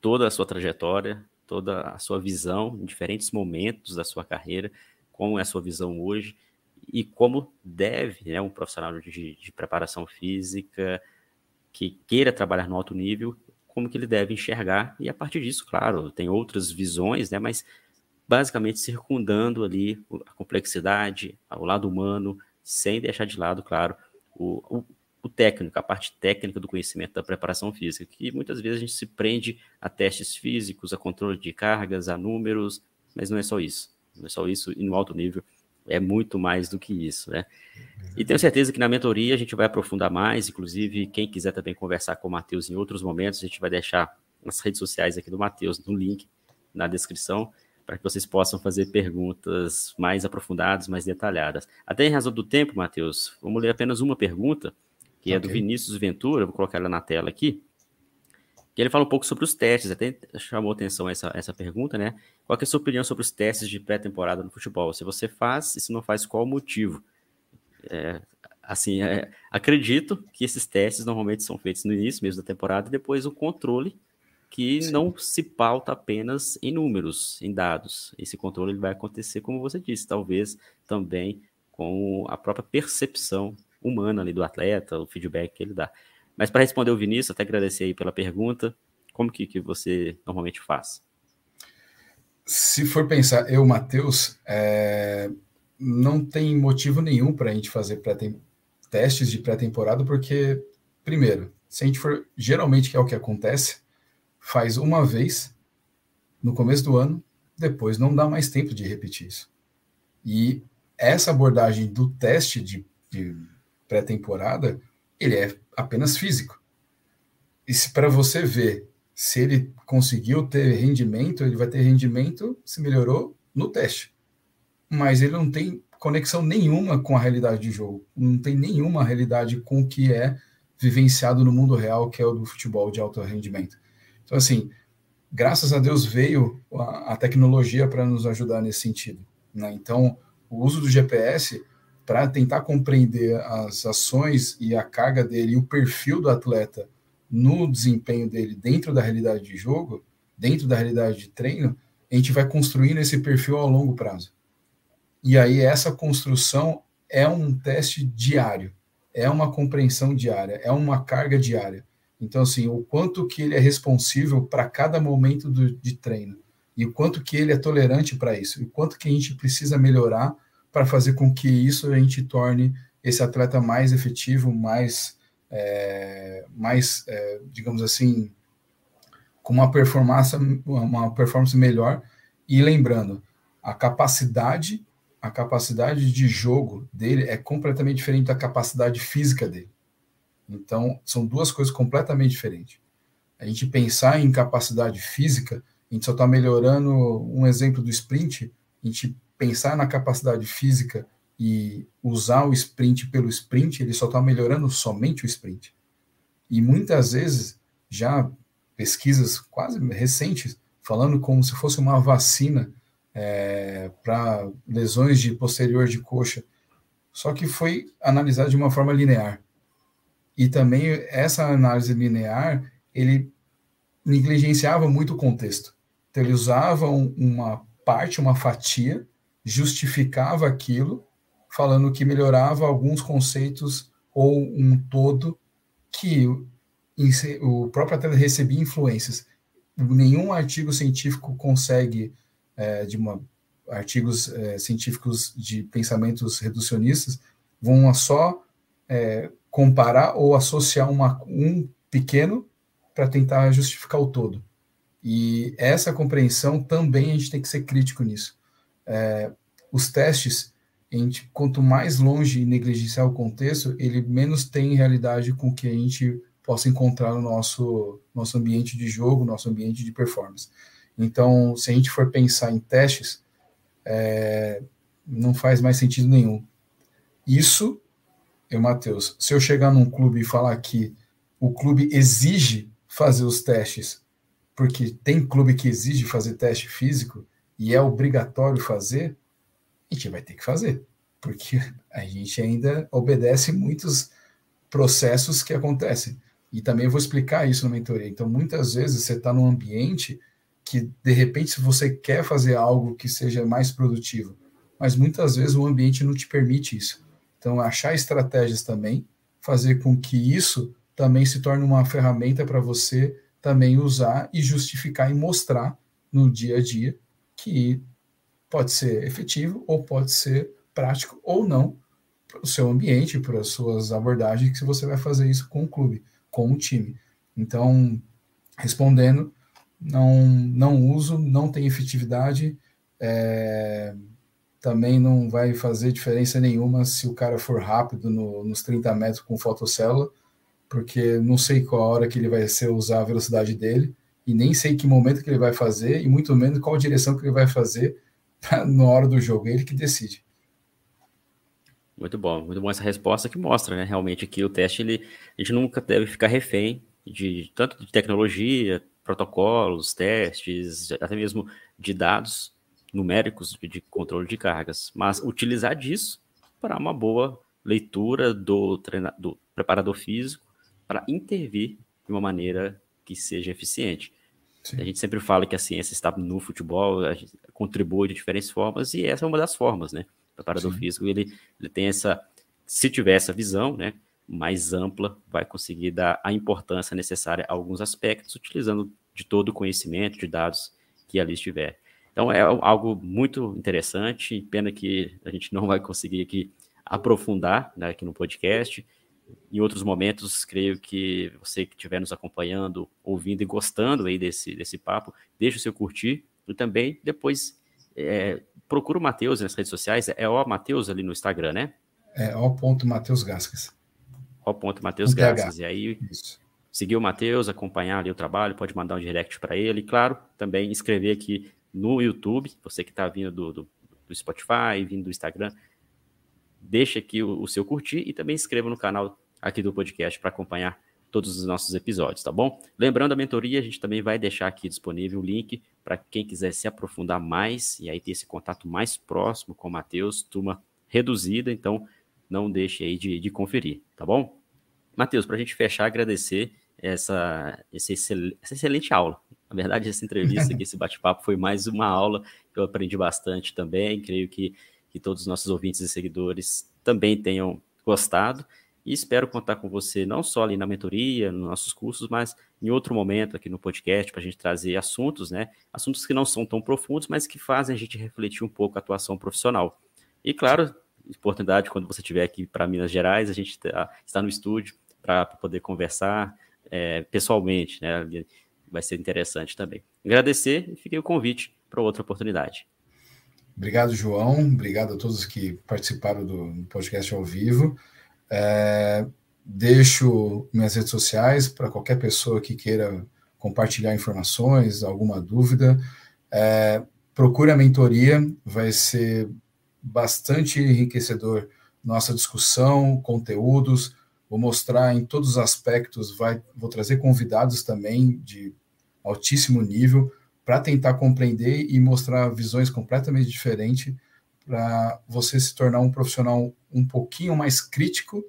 A: toda a sua trajetória, toda a sua visão em diferentes momentos da sua carreira, como é a sua visão hoje e como deve né, um profissional de, de, preparação física que queira trabalhar no alto nível, como que ele deve enxergar, e a partir disso, claro, tem outras visões, né, mas basicamente circundando ali a complexidade, o lado humano, sem deixar de lado, claro, o, o, o técnico, a parte técnica do conhecimento da preparação física, que muitas vezes a gente se prende a testes físicos, a controle de cargas, a números, mas não é só isso. Não é só isso, e no alto nível é muito mais do que isso, né? E tenho certeza que na mentoria a gente vai aprofundar mais, inclusive quem quiser também conversar com o Matheus em outros momentos, a gente vai deixar nas redes sociais aqui do Matheus, no link na descrição, para que vocês possam fazer perguntas mais aprofundadas, mais detalhadas. Até em razão do tempo, Matheus, vamos ler apenas uma pergunta, que okay. é do Vinícius Ventura, vou colocar ela na tela aqui que ele fala um pouco sobre os testes, até chamou atenção essa, essa pergunta, né? Qual é a sua opinião sobre os testes de pré-temporada no futebol? Se você faz e se não faz, qual o motivo? É, assim, é, acredito que esses testes normalmente são feitos no início mesmo da temporada e depois o controle que Sim. não se pauta apenas em números, em dados. Esse controle ele vai acontecer, como você disse, talvez também com a própria percepção humana ali do atleta, o feedback que ele dá. Mas para responder o Vinícius, até agradecer aí pela pergunta, como que, que você normalmente faz?
B: Se for pensar, eu, Matheus, é, não tem motivo nenhum para a gente fazer testes de pré-temporada, porque, primeiro, se a gente for, geralmente que é o que acontece, faz uma vez no começo do ano, depois não dá mais tempo de repetir isso. E essa abordagem do teste de, de pré-temporada, ele é apenas físico. E se para você ver se ele conseguiu ter rendimento, ele vai ter rendimento se melhorou no teste. Mas ele não tem conexão nenhuma com a realidade de jogo, não tem nenhuma realidade com o que é vivenciado no mundo real, que é o do futebol de alto rendimento. Então, assim, graças a Deus veio a, a tecnologia para nos ajudar nesse sentido. Né? Então, o uso do GPS para tentar compreender as ações e a carga dele e o perfil do atleta no desempenho dele dentro da realidade de jogo, dentro da realidade de treino, a gente vai construindo esse perfil ao longo prazo. E aí essa construção é um teste diário, é uma compreensão diária, é uma carga diária. Então, assim, o quanto que ele é responsível para cada momento do, de treino, e o quanto que ele é tolerante para isso, e o quanto que a gente precisa melhorar para fazer com que isso a gente torne esse atleta mais efetivo, mais, é, mais é, digamos assim, com uma performance, uma performance melhor. E lembrando, a capacidade, a capacidade de jogo dele é completamente diferente da capacidade física dele. Então, são duas coisas completamente diferentes. A gente pensar em capacidade física, a gente só está melhorando um exemplo do sprint, a gente pensar na capacidade física e usar o sprint pelo sprint, ele só está melhorando somente o sprint. E muitas vezes, já pesquisas quase recentes, falando como se fosse uma vacina é, para lesões de posterior de coxa, só que foi analisado de uma forma linear. E também essa análise linear, ele negligenciava muito o contexto. Então, ele usava uma parte, uma fatia, justificava aquilo, falando que melhorava alguns conceitos ou um todo que o próprio atleta recebia influências. Nenhum artigo científico consegue, é, de uma, artigos é, científicos de pensamentos reducionistas, vão só é, comparar ou associar uma, um pequeno para tentar justificar o todo. E essa compreensão também a gente tem que ser crítico nisso. É, os testes, a gente, quanto mais longe negligenciar o contexto, ele menos tem realidade com que a gente possa encontrar no nosso, nosso ambiente de jogo, nosso ambiente de performance. Então, se a gente for pensar em testes, é, não faz mais sentido nenhum. Isso, eu, Matheus, se eu chegar num clube e falar que o clube exige fazer os testes, porque tem clube que exige fazer teste físico e é obrigatório fazer, a gente vai ter que fazer, porque a gente ainda obedece muitos processos que acontecem. E também vou explicar isso na mentoria. Então, muitas vezes você está num ambiente que, de repente, se você quer fazer algo que seja mais produtivo, mas muitas vezes o ambiente não te permite isso. Então, achar estratégias também, fazer com que isso também se torne uma ferramenta para você também usar e justificar e mostrar no dia a dia que pode ser efetivo ou pode ser prático ou não para o seu ambiente, para as suas abordagens, que você vai fazer isso com o clube com o time. Então, respondendo, não, não uso, não tem efetividade, é, também não vai fazer diferença nenhuma se o cara for rápido no, nos 30 metros com fotocélula, porque não sei qual a hora que ele vai ser usar a velocidade dele, e nem sei que momento que ele vai fazer, e muito menos qual direção que ele vai fazer na hora do jogo, é ele que decide.
A: Muito bom, muito bom essa resposta que mostra, né? Realmente que o teste, ele, a gente nunca deve ficar refém de tanto de tecnologia, protocolos, testes, até mesmo de dados numéricos de controle de cargas, mas utilizar disso para uma boa leitura do, treina, do preparador físico para intervir de uma maneira que seja eficiente. Sim. A gente sempre fala que a ciência está no futebol, contribui de diferentes formas, e essa é uma das formas, né? preparador Sim. físico, ele, ele tem essa, se tiver essa visão, né, mais ampla, vai conseguir dar a importância necessária a alguns aspectos, utilizando de todo o conhecimento, de dados que ali estiver. Então é algo muito interessante, pena que a gente não vai conseguir aqui aprofundar né, aqui no podcast. Em outros momentos, creio que você que estiver nos acompanhando, ouvindo e gostando aí desse, desse papo, deixe o seu curtir e também depois é, procura o Matheus nas redes sociais, é o Matheus ali no Instagram, né?
B: É o ponto Matheus Gascas.
A: O ponto Matheus Gascas. E aí, Isso. seguir o Matheus, acompanhar ali o trabalho, pode mandar um direct para ele. E, claro, também inscrever aqui no YouTube, você que está vindo do, do, do, Spotify, vindo do Instagram, deixa aqui o, o seu curtir e também inscreva no canal aqui do podcast para acompanhar todos os nossos episódios, tá bom? Lembrando a mentoria, a gente também vai deixar aqui disponível o link para quem quiser se aprofundar mais e aí ter esse contato mais próximo com o Matheus, turma reduzida, então não deixe aí de, de conferir, tá bom? Matheus, para a gente fechar, agradecer essa, essa, essa excelente aula. Na verdade, essa entrevista aqui, esse bate-papo foi mais uma aula, eu aprendi bastante também, creio que, que todos os nossos ouvintes e seguidores também tenham gostado. E espero contar com você não só ali na mentoria, nos nossos cursos, mas em outro momento aqui no podcast para a gente trazer assuntos, né? Assuntos que não são tão profundos, mas que fazem a gente refletir um pouco a atuação profissional. E claro, oportunidade quando você estiver aqui para Minas Gerais, a gente tá, está no estúdio para poder conversar é, pessoalmente, né? Vai ser interessante também. Agradecer e fiquei o convite para outra oportunidade.
B: Obrigado, João. Obrigado a todos que participaram do podcast ao vivo. É, deixo minhas redes sociais para qualquer pessoa que queira compartilhar informações, alguma dúvida. É, procure a mentoria, vai ser bastante enriquecedor nossa discussão, conteúdos, vou mostrar em todos os aspectos, vai, vou trazer convidados também de altíssimo nível para tentar compreender e mostrar visões completamente diferentes para você se tornar um profissional um pouquinho mais crítico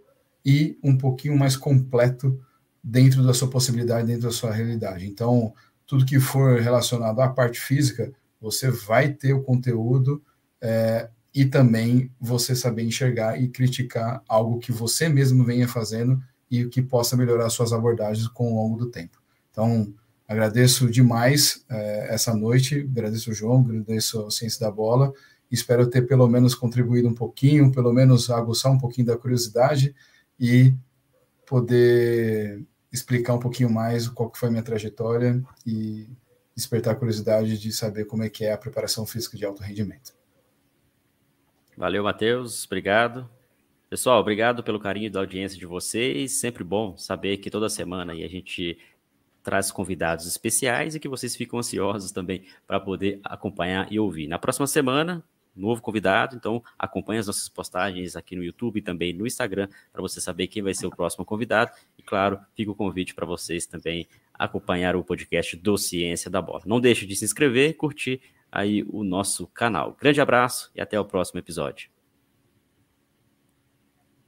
B: e um pouquinho mais completo dentro da sua possibilidade, dentro da sua realidade. Então, tudo que for relacionado à parte física, você vai ter o conteúdo é, e também você saber enxergar e criticar algo que você mesmo venha fazendo e que possa melhorar suas abordagens com o longo do tempo. Então, agradeço demais é, essa noite, agradeço o João, agradeço a Ciência da Bola, espero ter pelo menos contribuído um pouquinho, pelo menos aguçar um pouquinho da curiosidade e poder explicar um pouquinho mais qual que foi a minha trajetória e despertar a curiosidade de saber como é que é a preparação física de alto rendimento.
A: Valeu, Matheus. Obrigado. Pessoal, obrigado pelo carinho da audiência de vocês. Sempre bom saber que toda semana a gente traz convidados especiais e que vocês ficam ansiosos também para poder acompanhar e ouvir. Na próxima semana, novo convidado, então acompanhe as nossas postagens aqui no YouTube e também no Instagram para você saber quem vai ser o próximo convidado. E claro, fica o convite para vocês também acompanhar o podcast do Ciência da Bola. Não deixe de se inscrever, curtir aí o nosso canal. Grande abraço e até o próximo episódio.